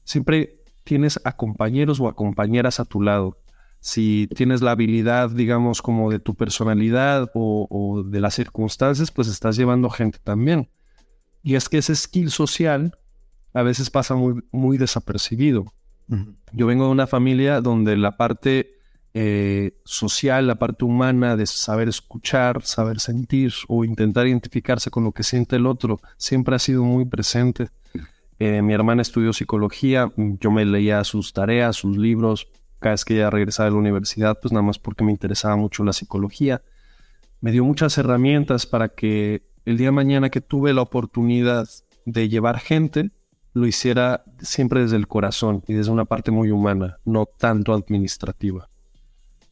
Siempre tienes a compañeros o a compañeras a tu lado. Si tienes la habilidad, digamos, como de tu personalidad o, o de las circunstancias, pues estás llevando gente también. Y es que ese skill social a veces pasa muy, muy desapercibido. Yo vengo de una familia donde la parte eh, social, la parte humana de saber escuchar, saber sentir o intentar identificarse con lo que siente el otro, siempre ha sido muy presente. Eh, mi hermana estudió psicología, yo me leía sus tareas, sus libros, cada vez que ella regresaba de la universidad, pues nada más porque me interesaba mucho la psicología. Me dio muchas herramientas para que el día de mañana que tuve la oportunidad de llevar gente, lo hiciera siempre desde el corazón y desde una parte muy humana, no tanto administrativa.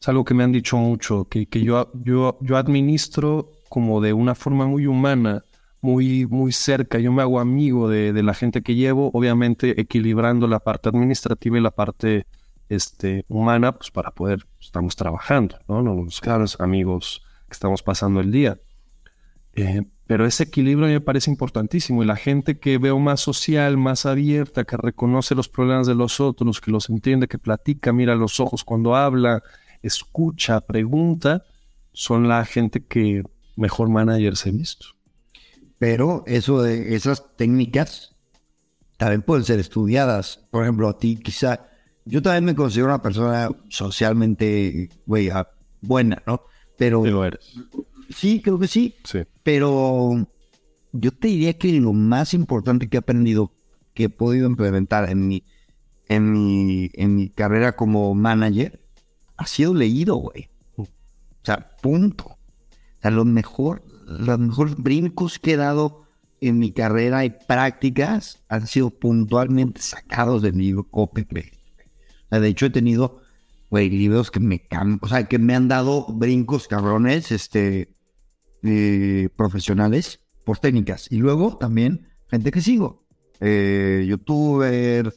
Es algo que me han dicho mucho, que, yo, yo, yo administro como de una forma muy humana, muy, muy cerca. Yo me hago amigo de, la gente que llevo, obviamente equilibrando la parte administrativa y la parte este, humana, pues para poder, estamos trabajando, ¿no? Los claros amigos que estamos pasando el día. Eh, pero ese equilibrio me parece importantísimo y la gente que veo más social, más abierta, que reconoce los problemas de los otros, que los entiende, que platica, mira los ojos cuando habla, escucha, pregunta, son la gente que mejor managers he visto. Pero eso de esas técnicas también pueden ser estudiadas. Por ejemplo, a ti quizá, yo también me considero una persona socialmente, güey, ah, buena, ¿no? Pero... lo eres. Sí, creo que sí. Sí. Pero yo te diría que lo más importante que he aprendido, que he podido implementar en mi, en mi, en mi carrera como manager, ha sido leído, güey. O sea, punto. O sea, lo mejor, los mejores brincos que he dado en mi carrera y prácticas han sido puntualmente sacados del libro Copy O sea, de hecho he tenido, güey, libros que me o sea, que me han dado brincos cabrones, este, eh, profesionales por técnicas. Y luego también gente que sigo. Eh, youtubers,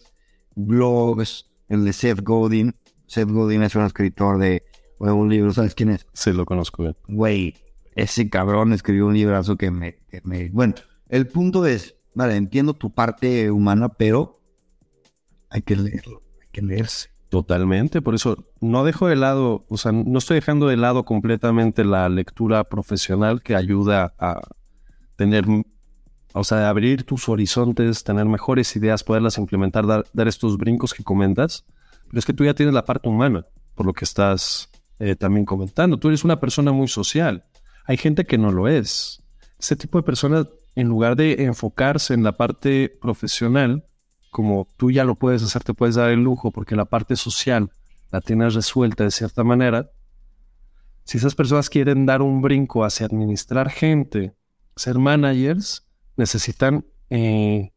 blogs, el de Seth Godin. Seth Godin es un escritor de, un libro, ¿sabes quién es? Sí, lo conozco bien. Güey, ese cabrón escribió un librazo que me, que me... Bueno, el punto es, vale, entiendo tu parte humana, pero hay que leerlo, hay que leerse. Totalmente, por eso no dejo de lado, o sea, no estoy dejando de lado completamente la lectura profesional que ayuda a tener, o sea, abrir tus horizontes, tener mejores ideas, poderlas implementar, dar, estos brincos que comentas. Pero es que tú ya tienes la parte humana, por lo que estás eh, también comentando. Tú eres una persona muy social. Hay gente que no lo es. Ese tipo de personas, en lugar de enfocarse en la parte profesional, como tú ya lo puedes hacer, te puedes dar el lujo porque la parte social la tienes resuelta de cierta manera. Si esas personas quieren dar un brinco hacia administrar gente, ser managers, necesitan eh,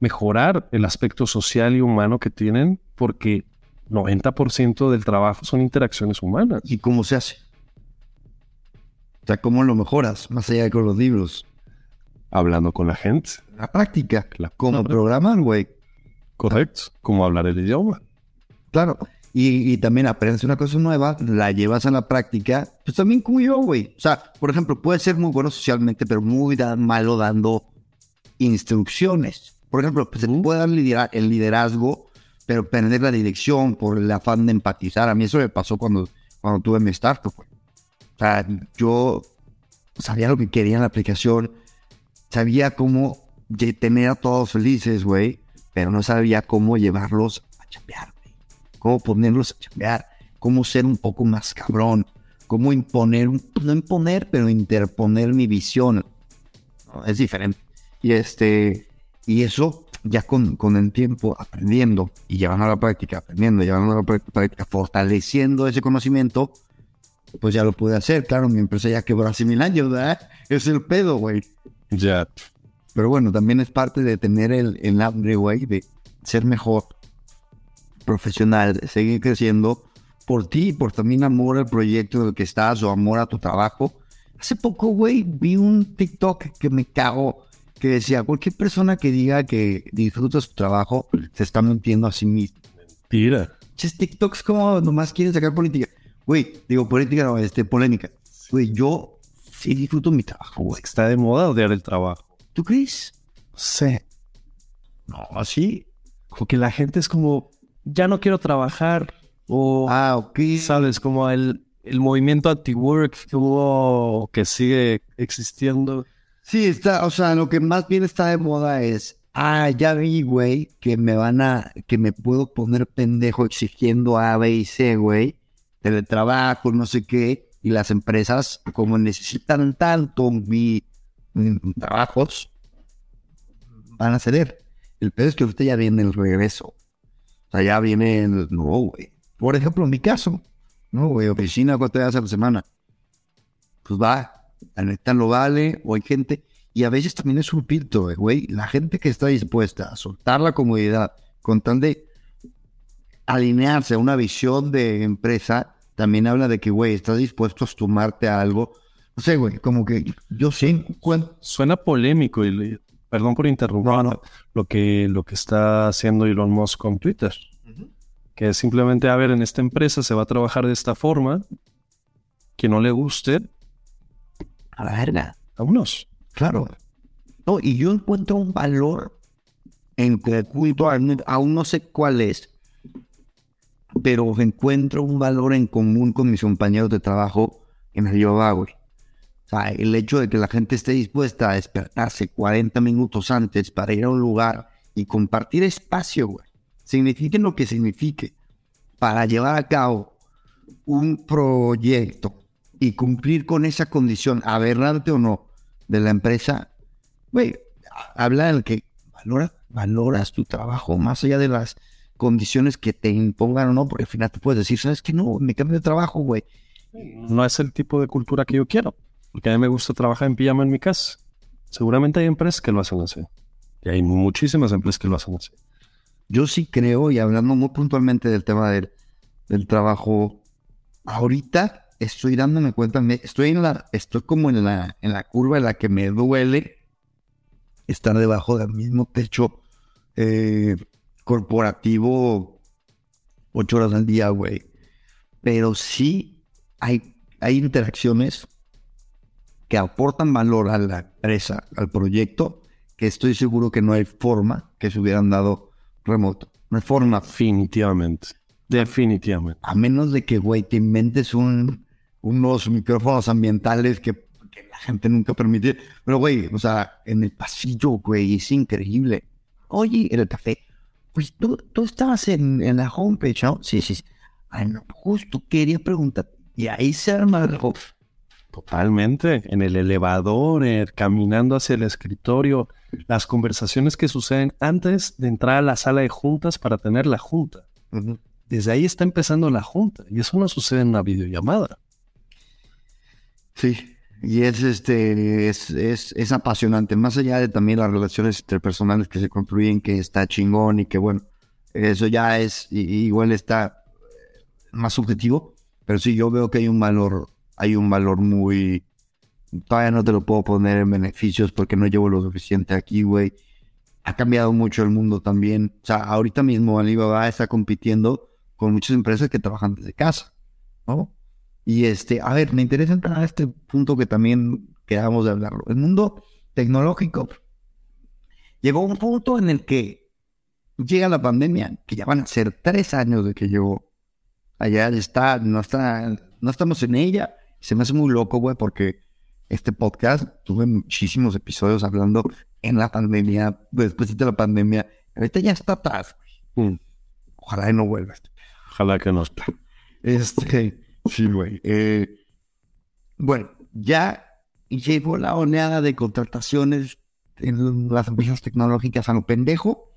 mejorar el aspecto social y humano que tienen porque 90% del trabajo son interacciones humanas. ¿Y cómo se hace? O sea, ¿cómo lo mejoras más allá de con los libros? Hablando con la gente. La práctica. La, ¿Cómo programar, güey? Correcto, como hablar el idioma. Claro, y, también aprendes una cosa nueva, la llevas a la práctica, pues también como yo, güey. O sea, por ejemplo, puede ser muy bueno socialmente, pero muy malo dando instrucciones. Por ejemplo, pues, se puede dar el liderazgo, pero perder la dirección por el afán de empatizar. A mí eso me pasó cuando, cuando tuve mi startup, güey. O sea, yo sabía lo que quería en la aplicación, sabía cómo tener a todos felices, güey pero no sabía cómo llevarlos a chambear, cómo ponerlos a chambear, cómo ser un poco más cabrón, cómo imponer, no imponer, pero interponer mi visión. Es diferente. Y este, y eso ya con, con el tiempo aprendiendo y llevando a la práctica, aprendiendo, llevando a la práctica, fortaleciendo ese conocimiento, pues ya lo pude hacer. Claro, mi empresa ya quebró hace mil años, ¿verdad? Es el pedo, güey. Ya. Pero bueno, también es parte de tener el, el hambre, güey, de ser mejor profesional, seguir creciendo por ti, por también amor al proyecto en el que estás o amor a tu trabajo. Hace poco, güey, vi un TikTok que me cago que decía, cualquier persona que diga que disfruta su trabajo se está mintiendo a sí mismo. Tira. Ches TikToks como nomás quieren sacar política. Güey, digo política, no, este, polémica. Güey, yo sí disfruto mi trabajo, güey. Está de moda odiar el trabajo. ¿Tú crees? Sí. No, así. Como que la gente es como, ya no quiero trabajar. O, Ah, ok. ¿sabes? Como el, el movimiento anti-work que hubo, que sigue existiendo. Sí, está, o sea, lo que más bien está de moda es, ah, ya vi, güey, que me van a, que me puedo poner pendejo exigiendo A, B y C, güey, teletrabajo, no sé qué, y las empresas, como necesitan tanto mi, trabajos, van a ceder. El peor es que ahorita ya viene el regreso. O sea, ya viene el, no, güey. Por ejemplo, en mi caso, no, güey, oficina, ¿cuánto días a la semana? Pues va, la neta lo vale, o hay gente, y a veces también es un filtro, eh, güey, la gente que está dispuesta a soltar la comodidad con tal de alinearse a una visión de empresa, también habla de que, güey, estás dispuesto a sumarte a algo. No sé, güey, como que yo sí encuentro. Suena polémico y perdón por interrumpir No, no. lo que lo que está haciendo Elon Musk con Twitter. Que es simplemente, a ver, en esta empresa se va a trabajar de esta forma. Que no le guste, A la verga. vámonos. Claro. No, y yo encuentro un valor en conjunto, aún no sé cuál es, pero encuentro un valor en común con mis compañeros de trabajo que me lleva, güey. O sea, el hecho de que la gente esté dispuesta a despertarse 40 minutos antes para ir a un lugar y compartir espacio, güey. Signifique lo que signifique, para llevar a cabo un proyecto y cumplir con esa condición, aberrante o no, de la empresa, güey, habla del que valora, valoras tu trabajo más allá de las condiciones que te impongan o no, porque al final te puedes decir, ¿sabes qué? No, me cambio de trabajo, güey. No es el tipo de cultura que yo quiero. Porque a mí me gusta trabajar en pijama en mi casa. Seguramente hay empresas que lo hacen así. Y hay muchísimas empresas que lo hacen así. Yo sí creo, y hablando muy puntualmente del tema del, del trabajo, ahorita estoy dándome cuenta, me- estoy en la, estoy como en la, en la curva en la que me duele estar debajo del mismo techo eh, corporativo ocho horas al día, güey. Pero sí hay, hay interacciones que aportan valor a la empresa, al proyecto, que estoy seguro que no hay forma que se hubieran dado remoto. No hay forma. Definitivamente. Definitivamente. A menos de que, güey, te inventes un, unos micrófonos ambientales que, que la gente nunca permite. Pero, güey, o sea, en el pasillo, güey, es increíble. Oye, en el café. Pues tú, tú estabas en, en la homepage, ¿no? Sí, sí. sí. Ay, no, justo quería preguntar. Y ahí se arma algo. Totalmente. En el elevador, eh, caminando hacia el escritorio, las conversaciones que suceden antes de entrar a la sala de juntas para tener la junta. Desde ahí está empezando la junta y eso no sucede en una videollamada. Sí, y es este es, es, es apasionante, más allá de también las relaciones interpersonales que se construyen, que está chingón y que bueno, eso ya es, igual está más subjetivo, pero sí yo veo que hay un valor, hay un valor muy, todavía no te lo puedo poner en beneficios porque no llevo lo suficiente aquí, güey. Ha cambiado mucho el mundo también. O sea, ahorita mismo Alibaba está compitiendo con muchas empresas que trabajan desde casa, ¿no? Y este, a ver, me interesa entrar a este punto que también quedamos de hablarlo. El mundo tecnológico llegó a un punto en el que llega la pandemia, que ya van a ser tres años de que llegó. Allá está, no está, no estamos en ella. Se me hace muy loco, güey, porque este podcast tuve muchísimos episodios hablando en la pandemia, después de la pandemia. Ahorita ya está atrás, güey. Mm. Ojalá y no vuelva. Ojalá que no. Este, sí, güey. Eh, bueno, ya llegó la oleada de contrataciones en las empresas tecnológicas a lo pendejo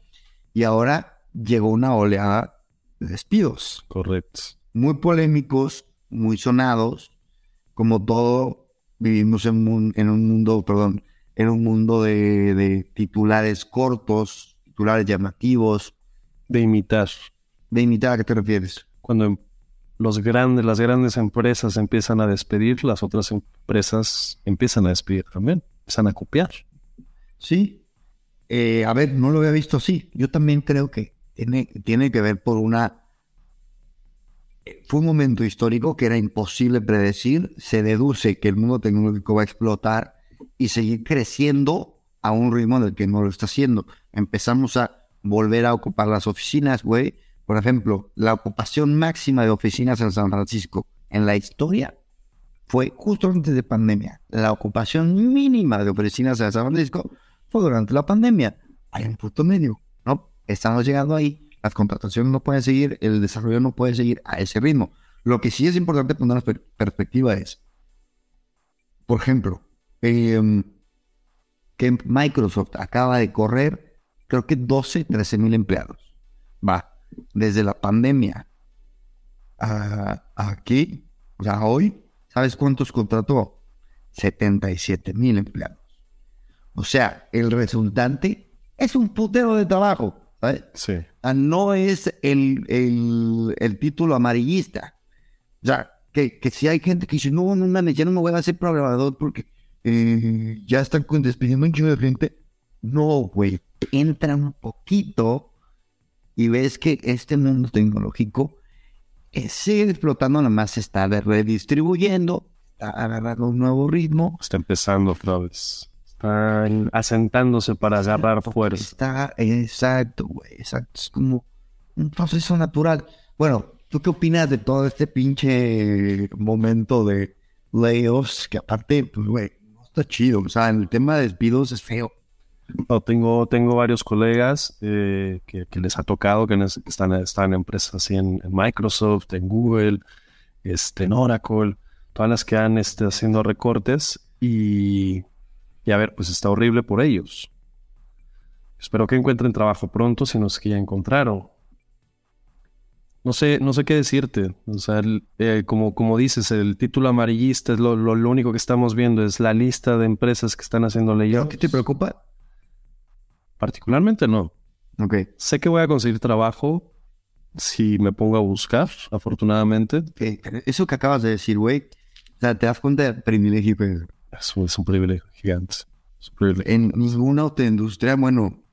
y ahora llegó una oleada de despidos Correcto. muy polémicos, muy sonados, como todo vivimos en un, en un mundo, perdón, en un mundo de, de titulares cortos, titulares llamativos. De imitar. ¿De imitar a qué te refieres? Cuando los grandes, las grandes empresas empiezan a despedir, las otras empresas empiezan a despedir también. Empiezan a copiar. Sí. Eh, a ver, no lo había visto así. Yo también creo que tiene, tiene que ver por una... eh, Fue un momento histórico que era imposible predecir. Se deduce que el mundo tecnológico va a explotar y seguir creciendo a un ritmo en el que no lo está haciendo. Empezamos a volver a ocupar las oficinas, güey. Por ejemplo, la ocupación máxima de oficinas en San Francisco en la historia fue justo antes de pandemia. La ocupación mínima de oficinas en San Francisco fue durante la pandemia. Hay un punto medio, ¿no? Estamos llegando ahí, las contrataciones no pueden seguir, el desarrollo no puede seguir a ese ritmo. Lo que sí es importante poner en per- perspectiva es, por ejemplo, em, que Microsoft acaba de correr, creo que 12, 13 mil empleados. Va, desde la pandemia a, aquí, o sea, hoy, ¿sabes cuántos contrató? 77 mil empleados. O sea, el resultante es un putero de trabajo, ¿sabes? Sí. No es el, el, el título amarillista. O sea, que, que si hay gente que dice, no, no mames, ya no me voy a hacer programador porque eh, ya están despidiendo un chingo de gente. No, güey, entra un poquito y ves que este mundo tecnológico eh, sigue explotando, nada más se está redistribuyendo, está agarrando un nuevo ritmo. Está empezando otra vez. Está en- asentándose para agarrar fuerza. Está, exacto, güey, exacto. Es como un proceso natural. Bueno, ¿tú qué opinas de todo este pinche momento de layoffs? Que aparte, pues, güey, no está chido. O sea, en el tema de despidos es feo. Tengo, tengo varios colegas eh, que, les ha tocado, que, están, están en empresas así en, Microsoft, en Google, este, en Oracle, todas las que han este, haciendo recortes y, a ver, pues está horrible por ellos. Espero que encuentren trabajo pronto, si no es que ya encontraron. No sé, no sé qué decirte. O sea, eh, como, como dices, el título amarillista es lo, lo, lo único que estamos viendo, es la lista de empresas que están haciendo layoffs. ¿Qué te preocupa? Particularmente no. Ok. Sé que voy a conseguir trabajo si me pongo a buscar, afortunadamente. Eso que acabas de decir, güey, o sea, te das cuenta del privilegio que Es un, es un privilegio gigante. Es un privilegio. en ninguna otra industria, bueno,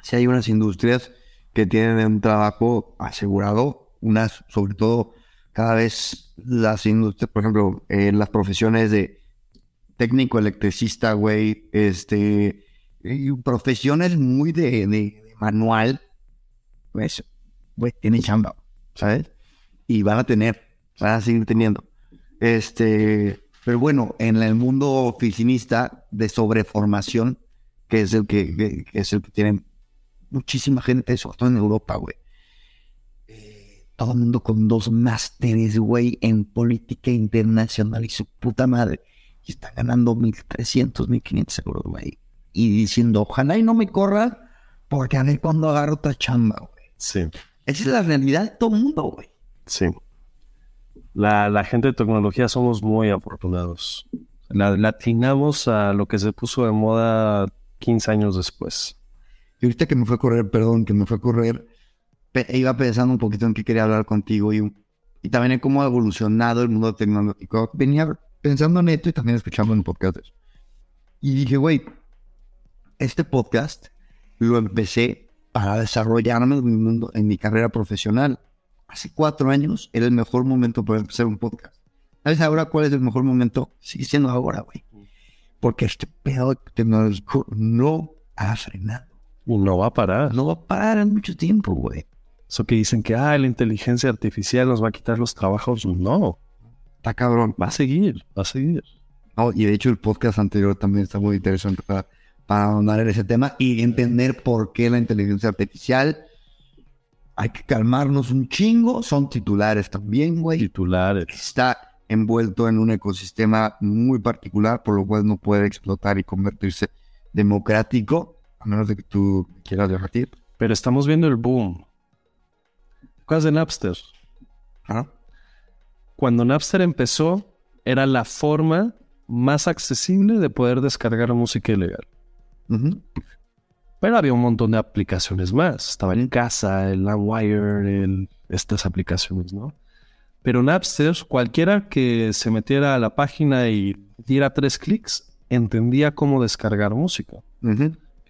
si hay unas industrias que tienen un trabajo asegurado, unas, sobre todo, cada vez las industrias, por ejemplo, eh, las profesiones de técnico electricista, güey, este, y profesiones muy de, de- manual, pues, güey, tienen chamba, ¿sabes? Y van a tener, van a seguir teniendo. Este, pero bueno, en el mundo oficinista de sobreformación, que es el que es el que tienen muchísima gente, sobre todo en Europa, güey. Eh, todo el mundo con dos másteres, güey, en política internacional y su puta madre. Y están ganando 1.300, 1.500 euros, güey. Y diciendo, ojalá y no me corra, porque a ver cuándo agarro otra chamba, güey. Sí, Esa es la realidad de todo el mundo, güey. sí. La, la gente de tecnología somos muy afortunados. La, la atinamos a lo que se puso de moda 15 años después. Y ahorita que me fue a correr, perdón, que me fue a correr, pe- iba pensando un poquito en qué quería hablar contigo y, y también en cómo ha evolucionado el mundo tecnológico. Venía pensando en esto y también escuchando en podcast. Y dije, güey, este podcast lo empecé para desarrollarme en mi, mundo, en mi carrera profesional. Hace cuatro años era el mejor momento para empezar un podcast. ¿Sabes ahora cuál es el mejor momento? Sigue siendo ahora, güey. Porque este pedo tecnológico no ha frenado. No va a parar. No va a parar en mucho tiempo, güey. Eso que dicen que ah, la inteligencia artificial nos va a quitar los trabajos. No, Está cabrón. va a seguir, va a seguir. No, y de hecho el podcast anterior también está muy interesante para, para ahondar en ese tema y entender por qué la inteligencia artificial. Hay que calmarnos un chingo. Son titulares también, güey. Titulares. Está envuelto en un ecosistema muy particular, por lo cual no puede explotar y convertirse democrático, a menos de que tú quieras debatir. Pero estamos viendo el boom. ¿Te acuerdas de Napster? ¿Ah? Cuando Napster empezó, era la forma más accesible de poder descargar música ilegal. Pero había un montón de aplicaciones más. Estaba en casa, el LimeWire, el, estas aplicaciones, ¿no? Pero Napster, cualquiera que se metiera a la página y diera tres clics, entendía cómo descargar música.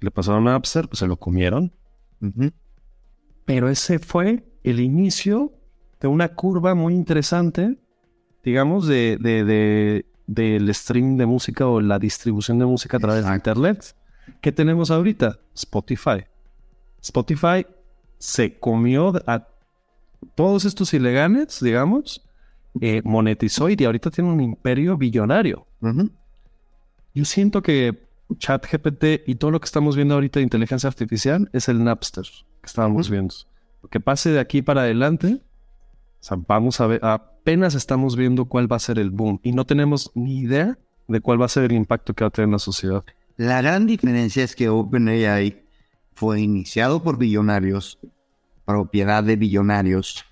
Le pasaron a Napster, pues se lo comieron. Pero ese fue el inicio de una curva muy interesante, digamos, de, de, del stream de música o la distribución de música a través de Internet. ¿Qué tenemos ahorita? Spotify. Spotify se comió a todos estos ilegales, digamos, eh, monetizó y ahorita tiene un imperio billonario. Yo siento que ChatGPT y todo lo que estamos viendo ahorita de inteligencia artificial es el Napster que estábamos viendo. Lo que pase de aquí para adelante, vamos a ver, apenas estamos viendo cuál va a ser el boom y no tenemos ni idea de cuál va a ser el impacto que va a tener en la sociedad. La gran diferencia es que OpenAI fue iniciado por billonarios, propiedad de billonarios,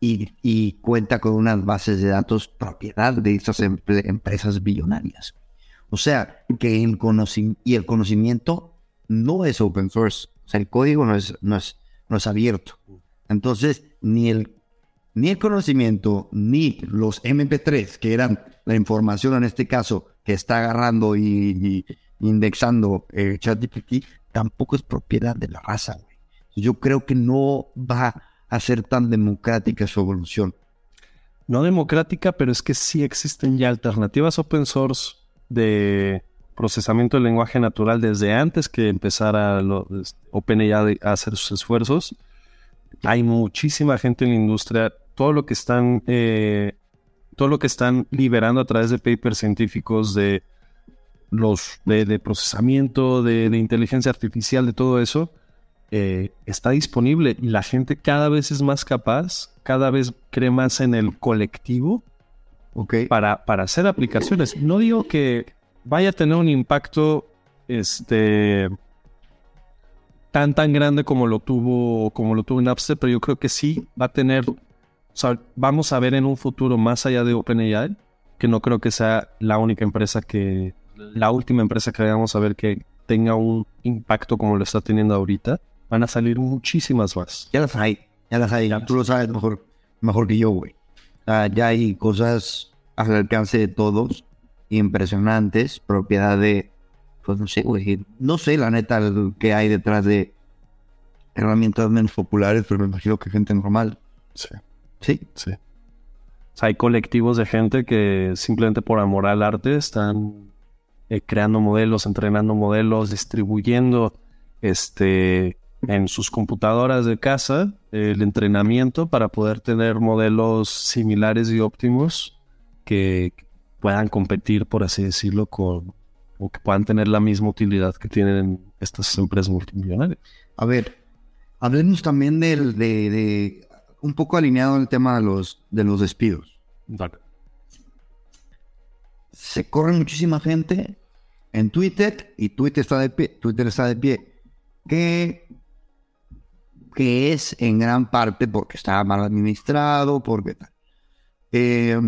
y, cuenta con unas bases de datos propiedad de esas empresas billonarias. O sea, que el conocimiento, y el conocimiento no es open source, o sea, el código no es, no es, no es abierto. Entonces, ni el, ni el conocimiento, ni los MP3, que eran la información en este caso que está agarrando y, indexando eh, ChatGPT, tampoco es propiedad de la raza. Yo creo que no va a ser tan democrática su evolución. No democrática, pero es que sí existen ya alternativas open source de procesamiento del lenguaje natural desde antes que empezara OpenAI a hacer sus esfuerzos. Hay muchísima gente en la industria, todo lo que están, eh, todo lo que están liberando a través de papers científicos de los de, procesamiento, de, de inteligencia artificial, de todo eso, eh, está disponible y la gente cada vez es más capaz, cada vez cree más en el colectivo para, para hacer aplicaciones. No digo que vaya a tener un impacto este, tan tan grande como lo tuvo como lo tuvo Napster, pero yo creo que sí va a tener, vamos a ver en un futuro más allá de OpenAI, que no creo que sea la única empresa que, la última empresa que vamos a ver que tenga un impacto como lo está teniendo ahorita van a salir muchísimas más. Ya las hay, ya las hay. Tú lo sabes mejor, mejor que yo, güey. ya hay cosas al alcance de todos, impresionantes, propiedad de, pues no sé, güey. No sé, la neta, que hay detrás de herramientas menos populares, pero me imagino que gente normal. Sí. Sí. Sí. O sea, hay colectivos de gente que simplemente por amor al arte están eh, creando modelos, entrenando modelos, distribuyendo este en sus computadoras de casa el entrenamiento para poder tener modelos similares y óptimos que puedan competir, por así decirlo, con o que puedan tener la misma utilidad que tienen estas empresas multimillonarias. A ver, hablemos también del, de, un poco alineado el tema de los, de los despidos. Se corre muchísima gente en Twitter y Twitter está de pie, Twitter está de pie, que que es en gran parte porque está mal administrado, porque eh,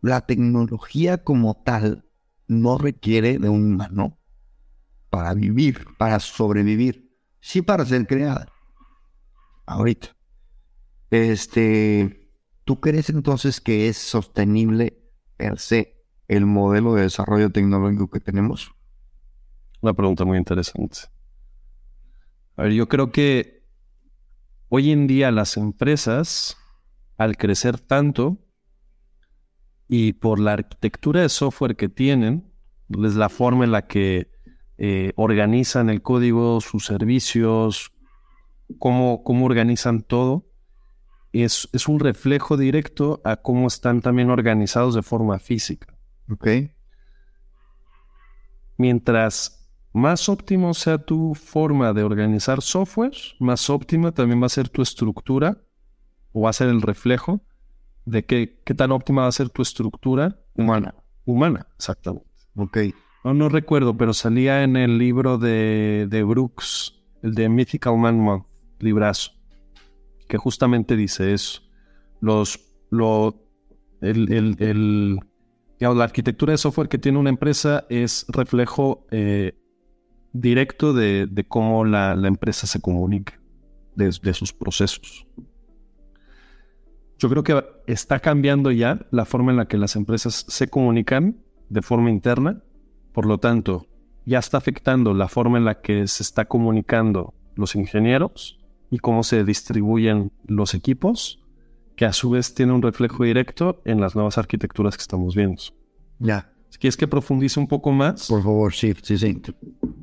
la tecnología como tal no requiere de un humano para vivir, para sobrevivir, sí para ser creada. Ahorita. Este, ¿tú crees entonces que es sostenible per se el modelo de desarrollo tecnológico que tenemos? Una pregunta muy interesante. A ver, yo creo que hoy en día las empresas, al crecer tanto y por la arquitectura de software que tienen, es la forma en la que eh, organizan el código, sus servicios, cómo, cómo organizan todo, es, es, un reflejo directo a cómo están también organizados de forma física. Ok. Mientras más óptimo sea tu forma de organizar software, más óptima también va a ser tu estructura o va a ser el reflejo de qué, qué tan óptima va a ser tu estructura humana. Humana, exactamente. Ok. No, no recuerdo, pero salía en el libro de, de Brooks, el de Mythical Man Month, librazo, que justamente dice eso. Los, lo, el, el, el, la arquitectura de software que tiene una empresa es reflejo eh, directo de, cómo la, empresa se comunica, de, sus procesos. Yo creo que está cambiando ya la forma en la que las empresas se comunican de forma interna, por lo tanto, ya está afectando la forma en la que se está comunicando los ingenieros y cómo se distribuyen los equipos, que a su vez tiene un reflejo directo en las nuevas arquitecturas que estamos viendo. Ya. Si quieres que profundice un poco más, Por favor, sí, sí, sí.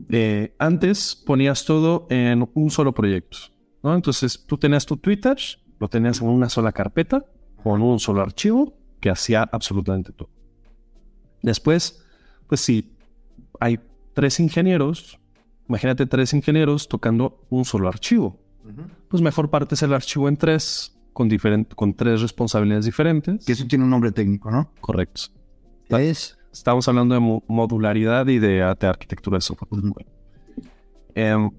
eh, antes ponías todo en un solo proyecto. ¿no? Entonces tú tenías tu Twitter, lo tenías en una sola carpeta, con un solo archivo que hacía absolutamente todo. Después, pues si hay tres ingenieros, imagínate tres ingenieros tocando un solo archivo. Pues mejor partes el archivo en tres, con, con tres responsabilidades diferentes. Que eso tiene un nombre técnico, ¿no? Correcto. Es. Estamos hablando de mo- modularidad y de, de arquitectura de software. Em,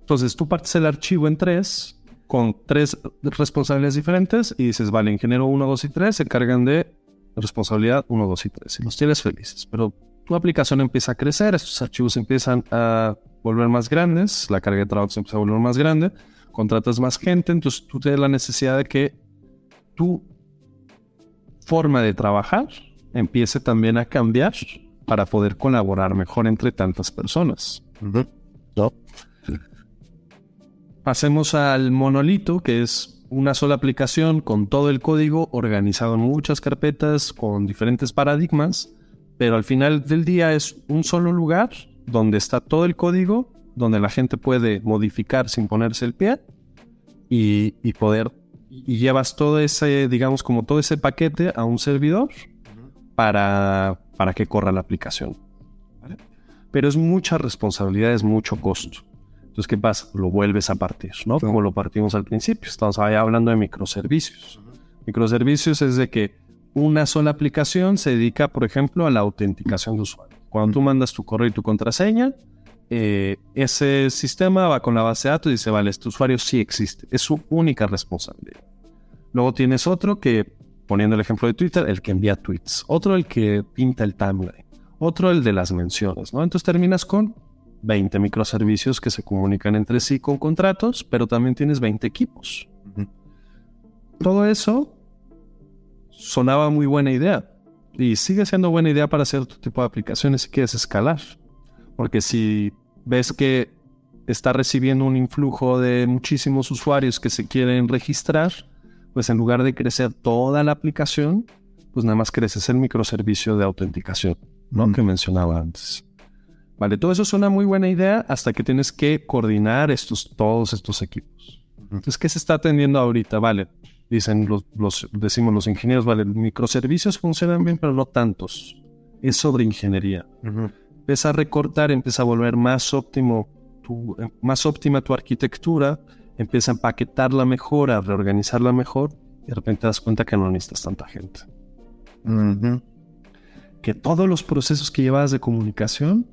entonces, tú partes el archivo en tres, con tres responsabilidades diferentes, y dices, vale, ingeniero 1, 2 y 3 se encargan de responsabilidad 1, 2 y 3, y los tienes felices. Pero tu aplicación empieza a crecer, estos archivos empiezan a volver más grandes, la carga de trabajo se empieza a volver más grande, contratas más gente, entonces tú tienes la necesidad de que tu forma de trabajar empiece también a cambiar para poder colaborar mejor entre tantas personas. ¿No? Pasemos al monolito, que es una sola aplicación con todo el código organizado en muchas carpetas con diferentes paradigmas, pero al final del día es un solo lugar donde está todo el código, donde la gente puede modificar sin ponerse el pie y, y poder y llevas todo ese, digamos, como todo ese paquete a un servidor para, para que corra la aplicación. ¿vale? Pero es mucha responsabilidad, es mucho costo. Entonces, ¿qué pasa? Lo vuelves a partir, ¿no? Como lo partimos al principio. Estamos ahí hablando de microservicios. Microservicios es de que una sola aplicación se dedica, por ejemplo, a la autenticación de usuario. Cuando tú mandas tu correo y tu contraseña, eh, ese sistema va con la base de datos y dice, vale, este usuario sí existe. Es su única responsabilidad. Luego tienes otro que, poniendo el ejemplo de Twitter, el que envía tweets. Otro el que pinta el timeline. Otro el de las menciones, ¿no? Entonces terminas con 20 microservicios que se comunican entre sí con contratos, pero también tienes 20 equipos. Todo eso sonaba muy buena idea y sigue siendo buena idea para hacer otro tipo de aplicaciones si quieres escalar. Porque si ves que está recibiendo un influjo de muchísimos usuarios que se quieren registrar, pues en lugar de crecer toda la aplicación, pues nada más creces el microservicio de autenticación, ¿no? Mm. Que mencionaba antes. Vale, todo eso es una muy buena idea hasta que tienes que coordinar estos, todos estos equipos. Entonces, ¿qué se está atendiendo ahorita? Vale, dicen los, los- decimos los ingenieros, vale, microservicios funcionan bien, pero no tantos. Es sobre ingeniería. Empieza a recortar, empieza a volver más óptimo, tu, eh, más óptima tu arquitectura, empieza a empaquetarla mejor, a reorganizarla mejor, y de repente te das cuenta que no necesitas tanta gente. Que todos los procesos que llevabas de comunicación,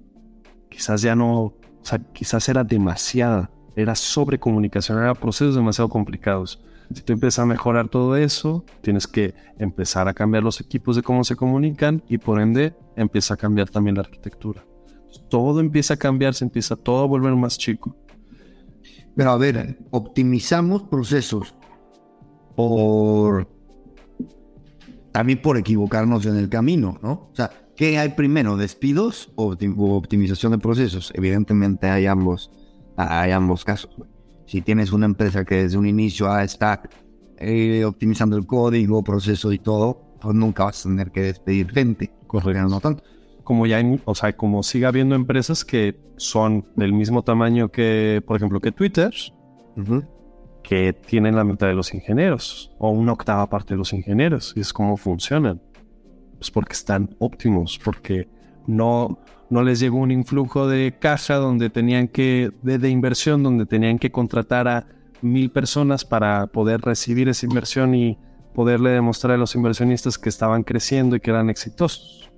quizás ya no, o sea, quizás era demasiada, era sobrecomunicación, eran procesos demasiado complicados. Si tú empiezas a mejorar todo eso, tienes que empezar a cambiar los equipos de cómo se comunican y por ende empieza a cambiar también la arquitectura. Todo empieza a cambiar, se empieza todo a volver más chico. Pero a ver, optimizamos procesos por también por equivocarnos en el camino, ¿no? O sea, ¿qué hay primero, despidos o opti- o optimización de procesos? Evidentemente hay ambos, hay ambos casos. güey. Si tienes una empresa que desde un inicio ah, está eh, optimizando el código, proceso y todo, pues nunca vas a tener que despedir gente. Pero no tanto. Como ya hay, o sea, como sigue habiendo empresas que son del mismo tamaño que, por ejemplo, que Twitter, que tienen la mitad de los ingenieros o una octava parte de los ingenieros. Y es como funcionan. Pues porque están óptimos, porque no, no les llegó un influjo de caja donde tenían que, de, de inversión, donde tenían que contratar a mil personas para poder recibir esa inversión y poderle demostrar a los inversionistas que estaban creciendo y que eran exitosos.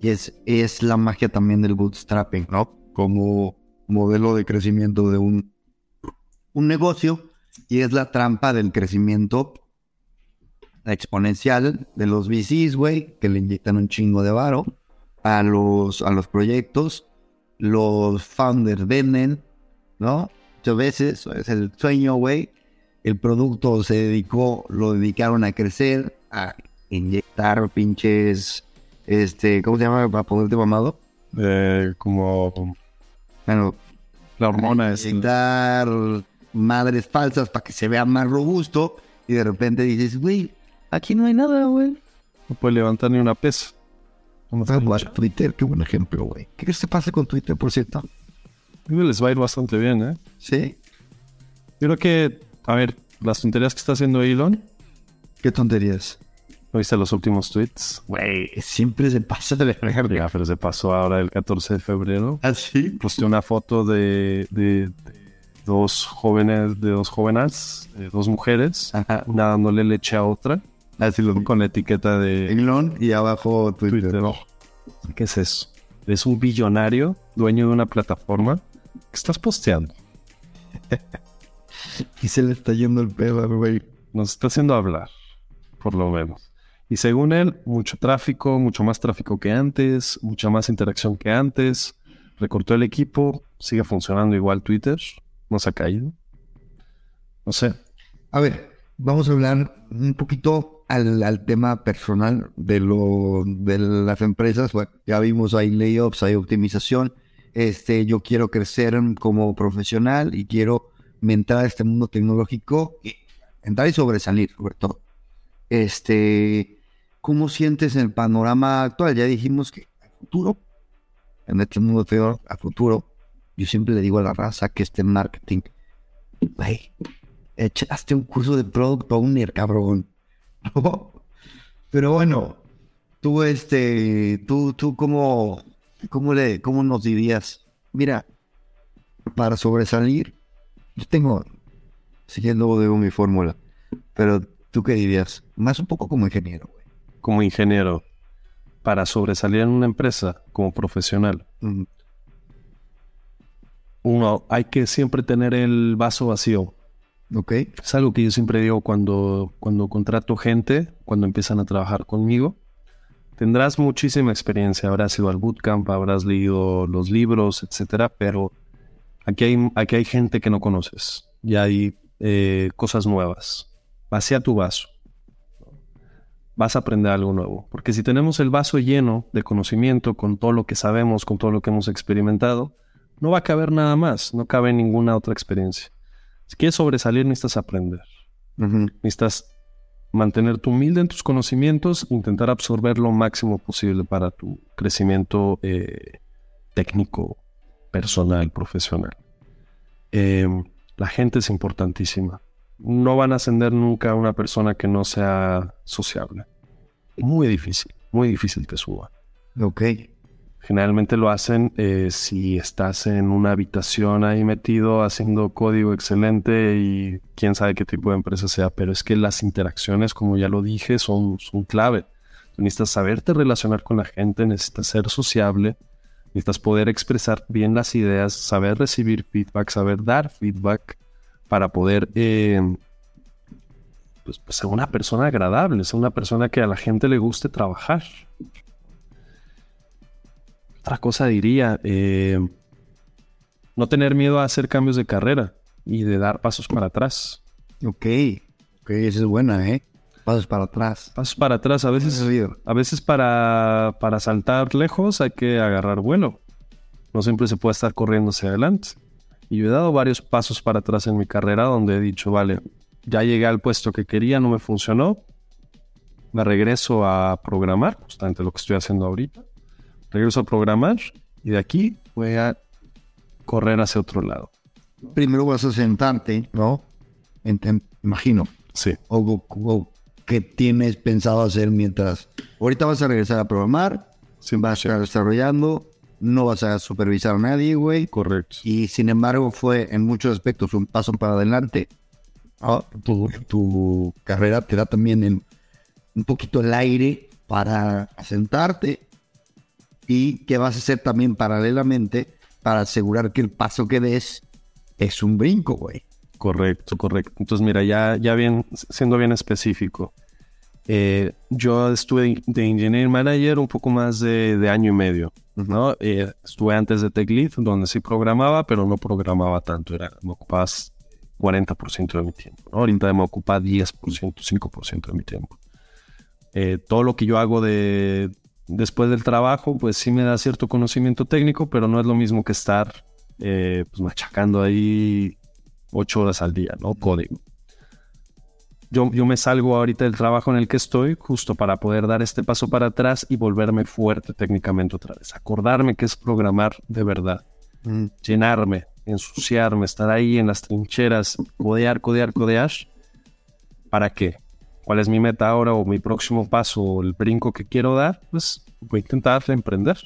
Y es, es la magia también del bootstrapping, ¿no? Como modelo de crecimiento de un, un negocio. Y es la trampa del crecimiento exponencial de los VCs, güey, que le inyectan un chingo de varo a los, a los proyectos. Los founders venden, ¿no? Muchas veces es el sueño, güey. El producto se dedicó, lo dedicaron a crecer, a inyectar pinches este, ¿cómo se llama para ponerte mamado? Eh, como Bueno, la hormona es... inyectar madres falsas para que se vea más robusto y de repente dices, güey, aquí no hay nada, güey. No puede levantar ni una pesa. Vamos a Twitter, qué buen ejemplo, güey. ¿Qué crees que pase con Twitter, por cierto? Creo que les va a ir bastante bien, ¿eh? Sí. Yo creo que, a ver, las tonterías que está haciendo Elon, ¿Qué tonterías? ¿no viste los últimos tweets? Güey, siempre se pasa de verga. Ya, pero se pasó ahora el 14 de febrero. ¿Así? Posté una foto de, de- de dos jóvenes, de dos jóvenes, de dos mujeres, Ajá. una dándole leche a otra, Así lo con la etiqueta de Elon y abajo Twitter. Twitter. ¿Qué es eso? Es un billonario, dueño de una plataforma, que estás posteando. Y se le está yendo el pedo, güey. Nos está haciendo hablar, por lo menos. Y según él, mucho tráfico, mucho más tráfico que antes, mucha más interacción que antes. Recortó el equipo, sigue funcionando igual Twitter, no se ha caído. No sé, A ver, vamos a hablar un poquito al, tema personal de lo de las empresas. Bueno, ya vimos hay layoffs, hay optimización. Este, yo quiero crecer como profesional y quiero entrar a este mundo tecnológico, y entrar y sobresalir, sobre todo. Este, ¿cómo sientes el panorama actual? Ya dijimos que a futuro, en este mundo tecnológico, a futuro, yo siempre le digo a la raza que esté en marketing, güey, echaste un curso de product owner, cabrón. ¿No? Pero bueno, tú, este, tú, tú, ¿cómo, cómo, le, cómo nos dirías? Mira, para sobresalir, yo tengo, siguiendo de mi fórmula, pero tú qué dirías? Más un poco como ingeniero, güey. como ingeniero, para sobresalir en una empresa como profesional, Mm, uno, hay que siempre tener el vaso vacío. Ok, Es algo que yo siempre digo cuando, cuando contrato gente, cuando empiezan a trabajar conmigo. Tendrás muchísima experiencia, habrás ido al bootcamp, habrás leído los libros, etcétera, pero aquí hay, aquí hay gente que no conoces y hay eh, cosas nuevas. Vacía tu vaso. Vas a aprender algo nuevo. Porque si tenemos el vaso lleno de conocimiento, con todo lo que sabemos, con todo lo que hemos experimentado, no va a caber nada más, no cabe ninguna otra experiencia. Si quieres sobresalir, necesitas aprender. ujú, Necesitas mantenerte humilde en tus conocimientos, intentar absorber lo máximo posible para tu crecimiento eh, técnico, personal, profesional. Eh, la gente es importantísima. No van a ascender nunca a una persona que no sea sociable. Muy difícil, muy difícil que suba. ok, Generalmente lo hacen eh, si estás en una habitación ahí metido haciendo código excelente y quién sabe qué tipo de empresa sea, pero es que las interacciones, como ya lo dije, son, son clave. Tú necesitas saberte relacionar con la gente, necesitas ser sociable, necesitas poder expresar bien las ideas, saber recibir feedback, saber dar feedback para poder eh, pues, pues, ser una persona agradable, ser una persona que a la gente le guste trabajar. Otra cosa diría, eh, no tener miedo a hacer cambios de carrera y de dar pasos para atrás. ok, ok, esa es buena, ¿eh? Pasos para atrás. Pasos para atrás, a veces, a veces para, para saltar lejos hay que agarrar vuelo. No siempre se puede estar corriendo hacia adelante. Y yo he dado varios pasos para atrás en mi carrera donde he dicho, vale, ya llegué al puesto que quería, no me funcionó. Me regreso a programar, justamente lo que estoy haciendo ahorita. Regreso a programar y de aquí voy a correr hacia otro lado. Primero vas a sentarte, ¿no? En- imagino. Sí. o, o- qué tienes pensado hacer mientras. Ahorita vas a regresar a programar, vas a estar desarrollando, no vas a supervisar a nadie, güey. Correcto. Y sin embargo, fue en muchos aspectos un paso para adelante. Ah, tu, tu carrera te da también un poquito el aire para asentarte. Y que vas a hacer también paralelamente para asegurar que el paso que des es un brinco, güey. Correcto, correcto. Entonces, mira, ya, ya bien, siendo bien específico, eh, yo estuve de Engineering Manager un poco más de, de año y medio, ¿no? Eh, estuve antes de Tech Lead, donde sí programaba, pero no programaba tanto, era, me ocupaba 40% de mi tiempo. ¿no? Ahorita me ocupa 10%, 5% de mi tiempo. Eh, todo lo que yo hago de, después del trabajo, pues sí me da cierto conocimiento técnico, pero no es lo mismo que estar eh, pues machacando ahí ocho horas al día, ¿no? Código. Yo, yo me salgo ahorita del trabajo en el que estoy justo para poder dar este paso para atrás y volverme fuerte técnicamente otra vez. Acordarme que es programar de verdad. Llenarme, ensuciarme, estar ahí en las trincheras, codear, codear, codear. ¿Para qué? ¿Cuál es mi meta ahora o mi próximo paso o el brinco que quiero dar? Pues voy a intentar emprender.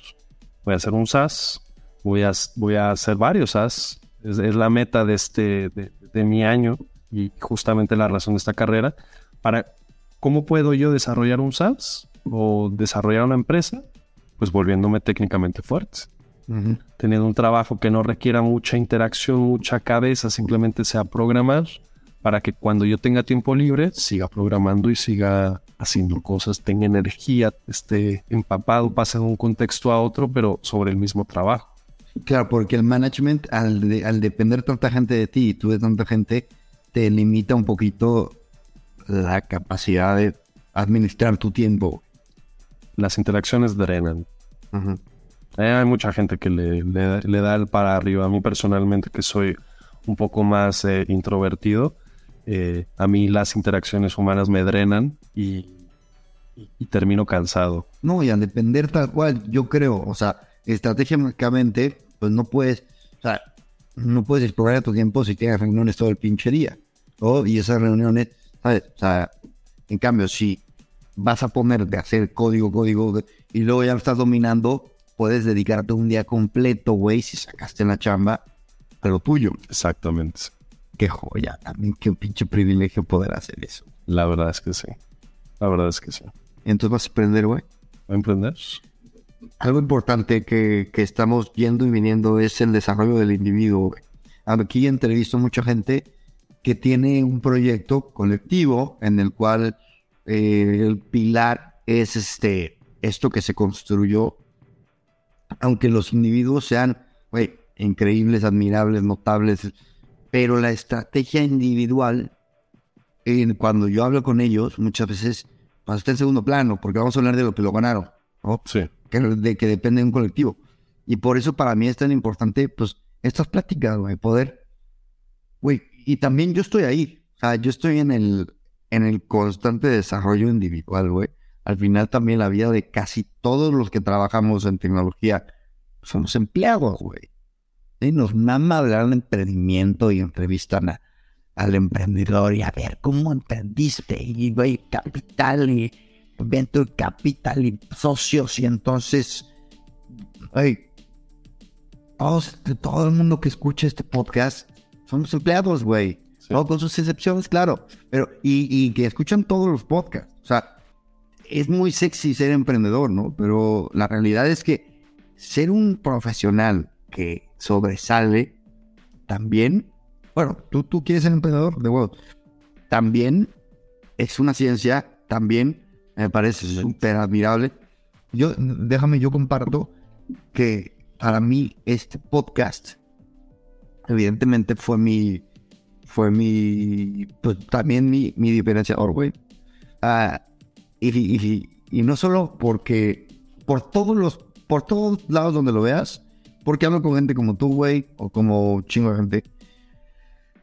Voy a hacer un SaaS, voy a, voy a hacer varios SaaS. Es, es la meta de, este, de, de mi año y justamente la razón de esta carrera, para cómo puedo yo desarrollar un SaaS o desarrollar una empresa, pues volviéndome técnicamente fuerte. Teniendo un trabajo que no requiera mucha interacción, mucha cabeza, simplemente sea programar para que cuando yo tenga tiempo libre siga programando y siga haciendo cosas, tenga energía, esté empapado, pase de un contexto a otro, pero sobre el mismo trabajo. Claro, porque el management, al, de- al depender tanta gente de ti y tú de tanta gente, te limita un poquito la capacidad de administrar tu tiempo. Las interacciones drenan. Eh, hay mucha gente que le, le- le da el para arriba. A mí personalmente, que soy un poco más eh, introvertido, eh, a mí las interacciones humanas me drenan y, y- y termino cansado. No, y al depender tal cual, yo creo, o sea, estratégicamente, pues no puedes, o sea, no puedes explorar tu tiempo si tienes reuniones todo el pinche día. ¿no? Y esas reuniones, ¿sabes? O sea, en cambio, si vas a ponerte a hacer código, código, y luego ya lo estás dominando, puedes dedicarte un día completo, güey, si sacaste la chamba, pero tuyo. Exactamente. Qué joya, también qué pinche privilegio poder hacer eso. La verdad es que sí. La verdad es que sí. Entonces vas a aprender, güey. ¿Va a emprender? Algo importante que, que estamos yendo y viniendo es el desarrollo del individuo. güey. Aquí entrevisto mucha gente que tiene un proyecto colectivo en el cual eh, el pilar es este esto que se construyó, aunque los individuos sean güey, increíbles, admirables, notables, pero la estrategia individual, eh, cuando yo hablo con ellos, muchas veces pasa está en segundo plano, porque vamos a hablar de lo que lo ganaron. ¿no? Sí. que, de que depende de un colectivo. Y por eso para mí es tan importante, pues, estas pláticas, güey, poder, güey, y también yo estoy ahí, o sea, yo estoy en el, en el constante desarrollo individual, güey. Al final también la vida de casi todos los que trabajamos en tecnología somos empleados, güey. Y nos mama hablar de emprendimiento y entrevistan a- al emprendedor y a ver cómo emprendiste y, güey, capital y venture capital y socios y entonces, güey, todos- todo el mundo que escucha este podcast somos empleados, güey. Sí. ¿no? Con sus excepciones, claro. Pero, y, y que escuchan todos los podcasts. O sea, es muy sexy ser emprendedor, ¿no? Pero la realidad es que ser un profesional que sobresale también, bueno, tú, tú quieres ser emprendedor de huevos, también es una ciencia, también me parece súper admirable. Yo, déjame, yo comparto que para mí este podcast, evidentemente fue mi, fue mi, pues también mi, mi diferenciador, güey. Ah, y, y- y no solo porque, por todos los, por todos lados donde lo veas, porque hablo con gente como tú, güey, o como chingo de gente,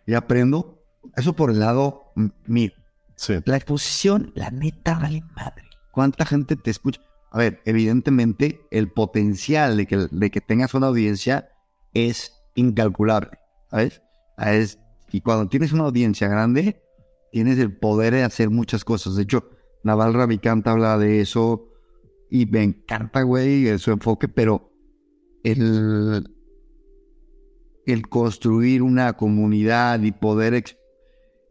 y aprendo, eso por el lado mío. Sí. La exposición, la neta, vale madre. ¿Cuánta gente te escucha? A ver, evidentemente, el potencial de que, de que tengas una audiencia es incalculable, ¿sabes? Es, y cuando tienes una audiencia grande, tienes el poder de hacer muchas cosas. De hecho, Naval Ravikant habla de eso y me encanta, güey, su enfoque, pero el, el construir una comunidad y poder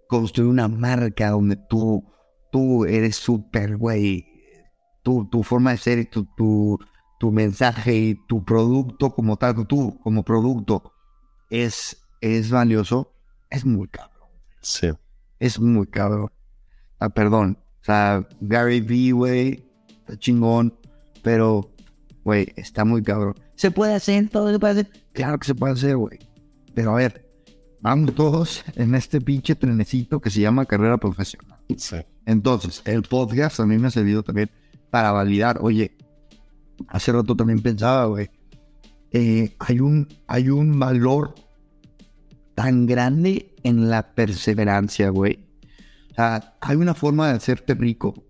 construir una marca donde tú, tú eres súper, güey, tu, tu forma de ser y tu, tu, tu mensaje y tu producto como tal, tú como producto es, es valioso, es muy cabrón, Sí. es muy cabrón. Ah, perdón, o sea, Gary Vee, güey, está chingón, pero, güey, está muy cabrón. ¿Se puede hacer? ¿Todo se puede hacer? Claro que se puede hacer, güey. Pero a ver, vamos todos en este pinche trenecito que se llama carrera profesional. Sí. Entonces, el podcast a mí me ha servido también para validar, oye, hace rato también pensaba, güey, eh, hay, un, hay un valor tan grande en la perseverancia, güey. O sea, hay una forma de hacerte rico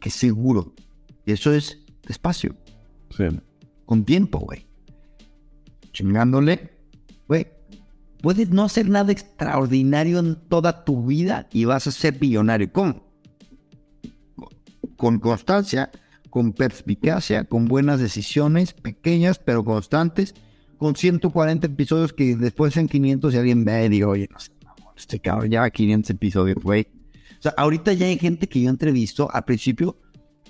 que es seguro. Y eso es despacio, Sí. con tiempo, güey. Chingándole, güey. Puedes no hacer nada extraordinario en toda tu vida y vas a ser millonario. ¿Cómo? Con constancia, con perspicacia, con buenas decisiones, pequeñas pero constantes, con 140 episodios que después en 500 y alguien ve y digo, oye, no sé, este cabrón ya 500 episodios, güey. O sea, ahorita ya hay gente que yo entrevisto, al principio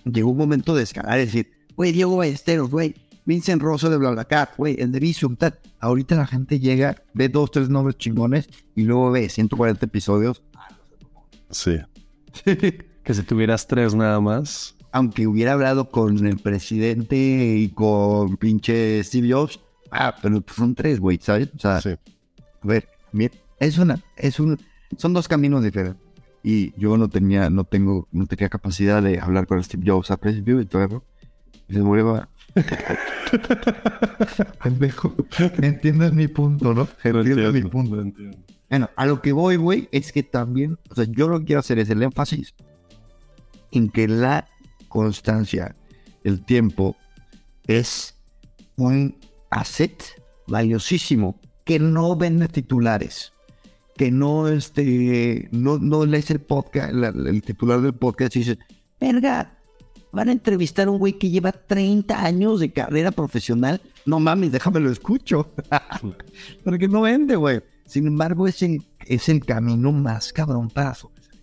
llegó un momento de escalar y decir, güey, Diego Ballesteros, güey, Vincent Rosso de BlaBlaCar, güey, el de Visium, tal. Ahorita la gente llega, ve dos, tres nombres chingones y luego ve 140 episodios. Sí. Que si tuvieras tres nada más. Aunque hubiera hablado con el presidente y con pinche Steve Jobs, ah, pero pues son tres, güey, ¿sabes? O sea, Sí. a ver, es una, es un, son dos caminos diferentes. Y yo no tenía, no tengo, no tenía capacidad de hablar con Steve Jobs al principio y todo eso. Y se murió. Pendejo, entiendes mi punto, ¿no? Entiendes mi punto. entiendo. Bueno, a lo que voy, güey, es que también, o sea, yo lo que quiero hacer es el énfasis en que la constancia, el tiempo, es un asset valiosísimo que no vende titulares, que no, este, no, no lees el podcast, la- el titular del podcast y dices, verga, van a entrevistar a un güey que lleva 30 años de carrera profesional. No mames, déjame lo escucho. Porque no vende, güey. Sin embargo, es el, es el camino más cabrón para.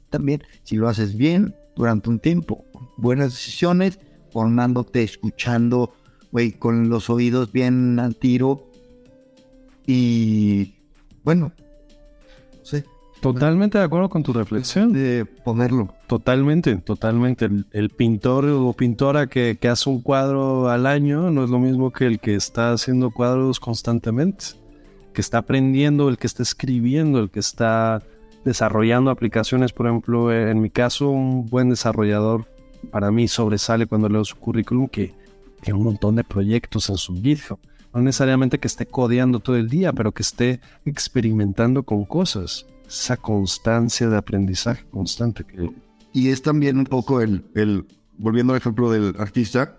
También, si lo haces bien durante un tiempo, buenas decisiones, formándote, escuchando, güey, con los oídos bien al tiro. Y bueno, Totalmente de acuerdo con tu reflexión. de ponerlo. Totalmente, totalmente. El, el pintor o pintora que, que hace un cuadro al año no es lo mismo que el que está haciendo cuadros constantemente, que está aprendiendo, el que está escribiendo, el que está desarrollando aplicaciones. Por ejemplo, en mi caso, un buen desarrollador para mí sobresale cuando leo su currículum que tiene un montón de proyectos en su GitHub. No necesariamente que esté codeando todo el día, pero que esté experimentando con cosas. Esa constancia de aprendizaje constante que, Y es también un poco el, el volviendo al ejemplo del artista,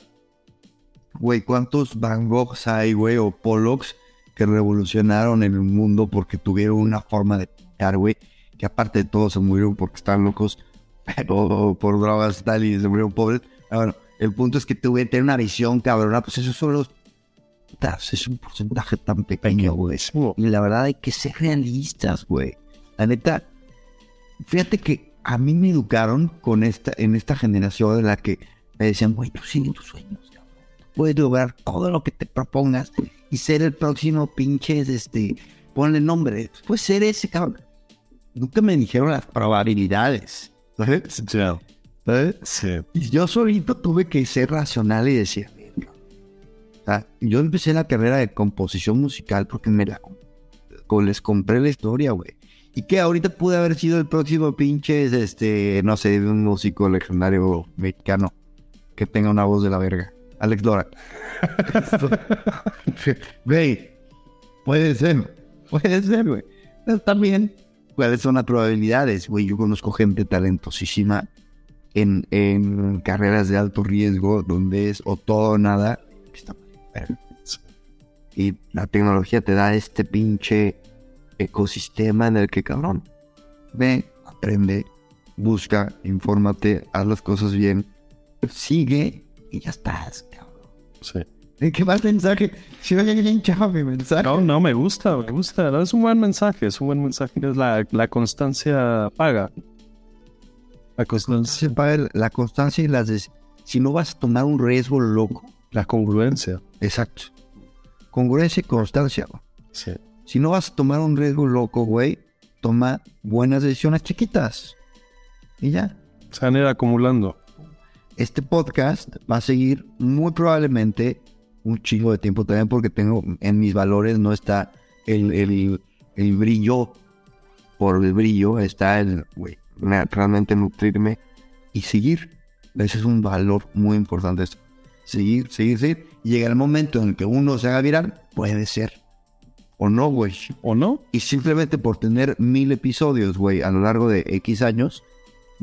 güey, ¿cuántos Van Goghs hay, güey, o Pollocks que revolucionaron el mundo porque tuvieron una forma de pintar, güey, que aparte de todo se murieron porque estaban locos, o por drogas tal y se murieron pobres. Ah, bueno, el punto es que tuve tener una visión cabrona, pues eso son los... Es un porcentaje tan pequeño, güey. Y la verdad hay que ser realistas, güey. La neta, fíjate que a mí me educaron con esta, en esta generación en la que me decían, güey, tú sigue tus sueños, cabrón. Puedes lograr todo lo que te propongas y ser el próximo pinches, este, ponle nombre. Puedes ser ese, cabrón. Nunca me dijeron las probabilidades. ¿Sabes? ¿Sabes? Sí. Y yo solito tuve que ser racional y decir, yo empecé la carrera de composición musical porque me la les compré la historia, güey. Y que ahorita pude haber sido el próximo pinche, este, no sé, un músico legendario mexicano que tenga una voz de la verga. Alex Lora. Güey, puede ser, puede ser, güey. Pero también, ¿cuáles son las probabilidades? Güey, yo conozco gente talentosísima en, en carreras de alto riesgo donde es o todo o nada. Y la tecnología te da este pinche ecosistema en el que, cabrón, ve, aprende, busca, infórmate, haz las cosas bien, sigue y ya estás, cabrón. Sí. ¿Qué más mensaje? Si no, chava mi mensaje. No, no, me gusta, me gusta. No, Es un buen mensaje, es un buen mensaje. Es la, la constancia paga. La constancia, paga la constancia y las... des- Si no vas a tomar un riesgo loco. la congruencia. Exacto. Congruencia y constancia. Sí. Si no vas a tomar un riesgo loco, güey, toma buenas decisiones chiquitas. Y ya. Se van a ir acumulando. Este podcast va a seguir muy probablemente un chingo de tiempo también porque tengo en mis valores no está el, el, el brillo por el brillo, está el, güey, realmente nutrirme y seguir. Ese es un valor muy importante. Seguir, seguir, seguir. Llega el momento en el que uno se haga viral, puede ser. O no, güey. ¿O no? Y simplemente por tener mil episodios, güey, a lo largo de X años,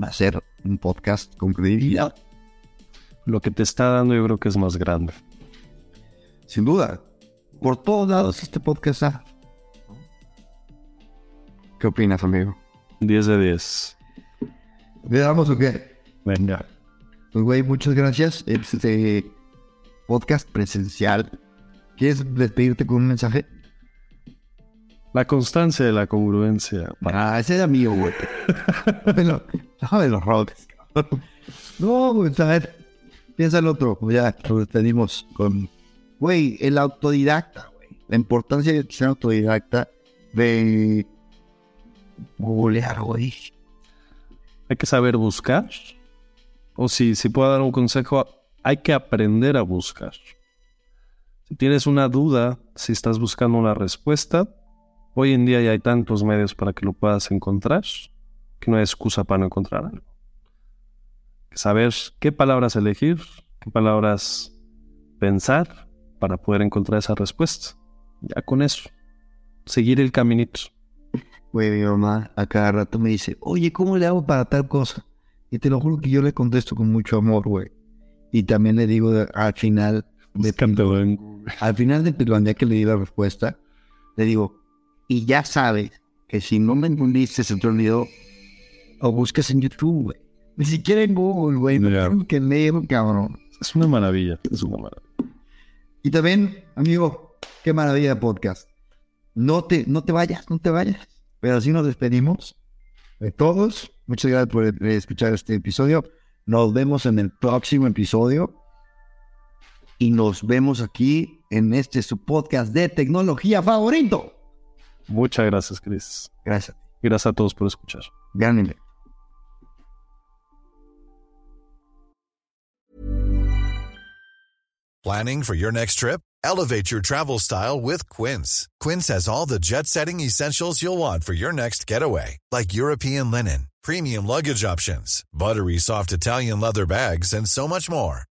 va a ser un podcast con credibilidad. Lo que te está dando yo creo que es más grande. Sin duda. Por todos lados este podcast está. ¿Qué opinas, amigo? 10 de 10. ¿Le damos o qué? Venga. Pues, güey, muchas gracias. Este podcast presencial. ¿Quieres despedirte con un mensaje? La constancia de la congruencia. Ah, ese era mío, güey. Déjame déjame los roles. No, güey, a ver. Piensa el otro. Ya lo despedimos con. Güey, el autodidacta, güey. La importancia de ser autodidacta, de googlear, güey. Hay que saber buscar. O si, si puedo dar un consejo, hay que aprender a buscar. Si tienes una duda, si estás buscando una respuesta, hoy en día ya hay tantos medios para que lo puedas encontrar, que no hay excusa para no encontrar algo. Saber qué palabras elegir, qué palabras pensar para poder encontrar esa respuesta. Ya con eso, seguir el caminito. Güey, mi mamá a cada rato me dice, oye, ¿cómo le hago para tal cosa? Y te lo juro que yo le contesto con mucho amor, güey. Y también le digo al final, de, al final de pilonía que le di la respuesta, le digo, y ya sabes que si no me entendiste, se te olvidó, o buscas en YouTube, güey. Ni siquiera en Google, güey. No tengo que leer, cabrón. Es una maravilla. Es una maravilla. Y también, amigo, qué maravilla de podcast. No te, no te vayas, no te vayas. Pero así nos despedimos de todos. Muchas gracias por eh, escuchar este episodio. Nos vemos en el próximo episodio. Y nos vemos aquí en este su podcast de tecnología favorito. Muchas gracias, Chris. Gracias. Gracias a todos por escuchar. Gánenle. Planning for your next trip? Elevate your travel style with Quince. Quince has all the jet setting essentials you'll want for your next getaway, like European linen, premium luggage options, buttery soft Italian leather bags, and so much more.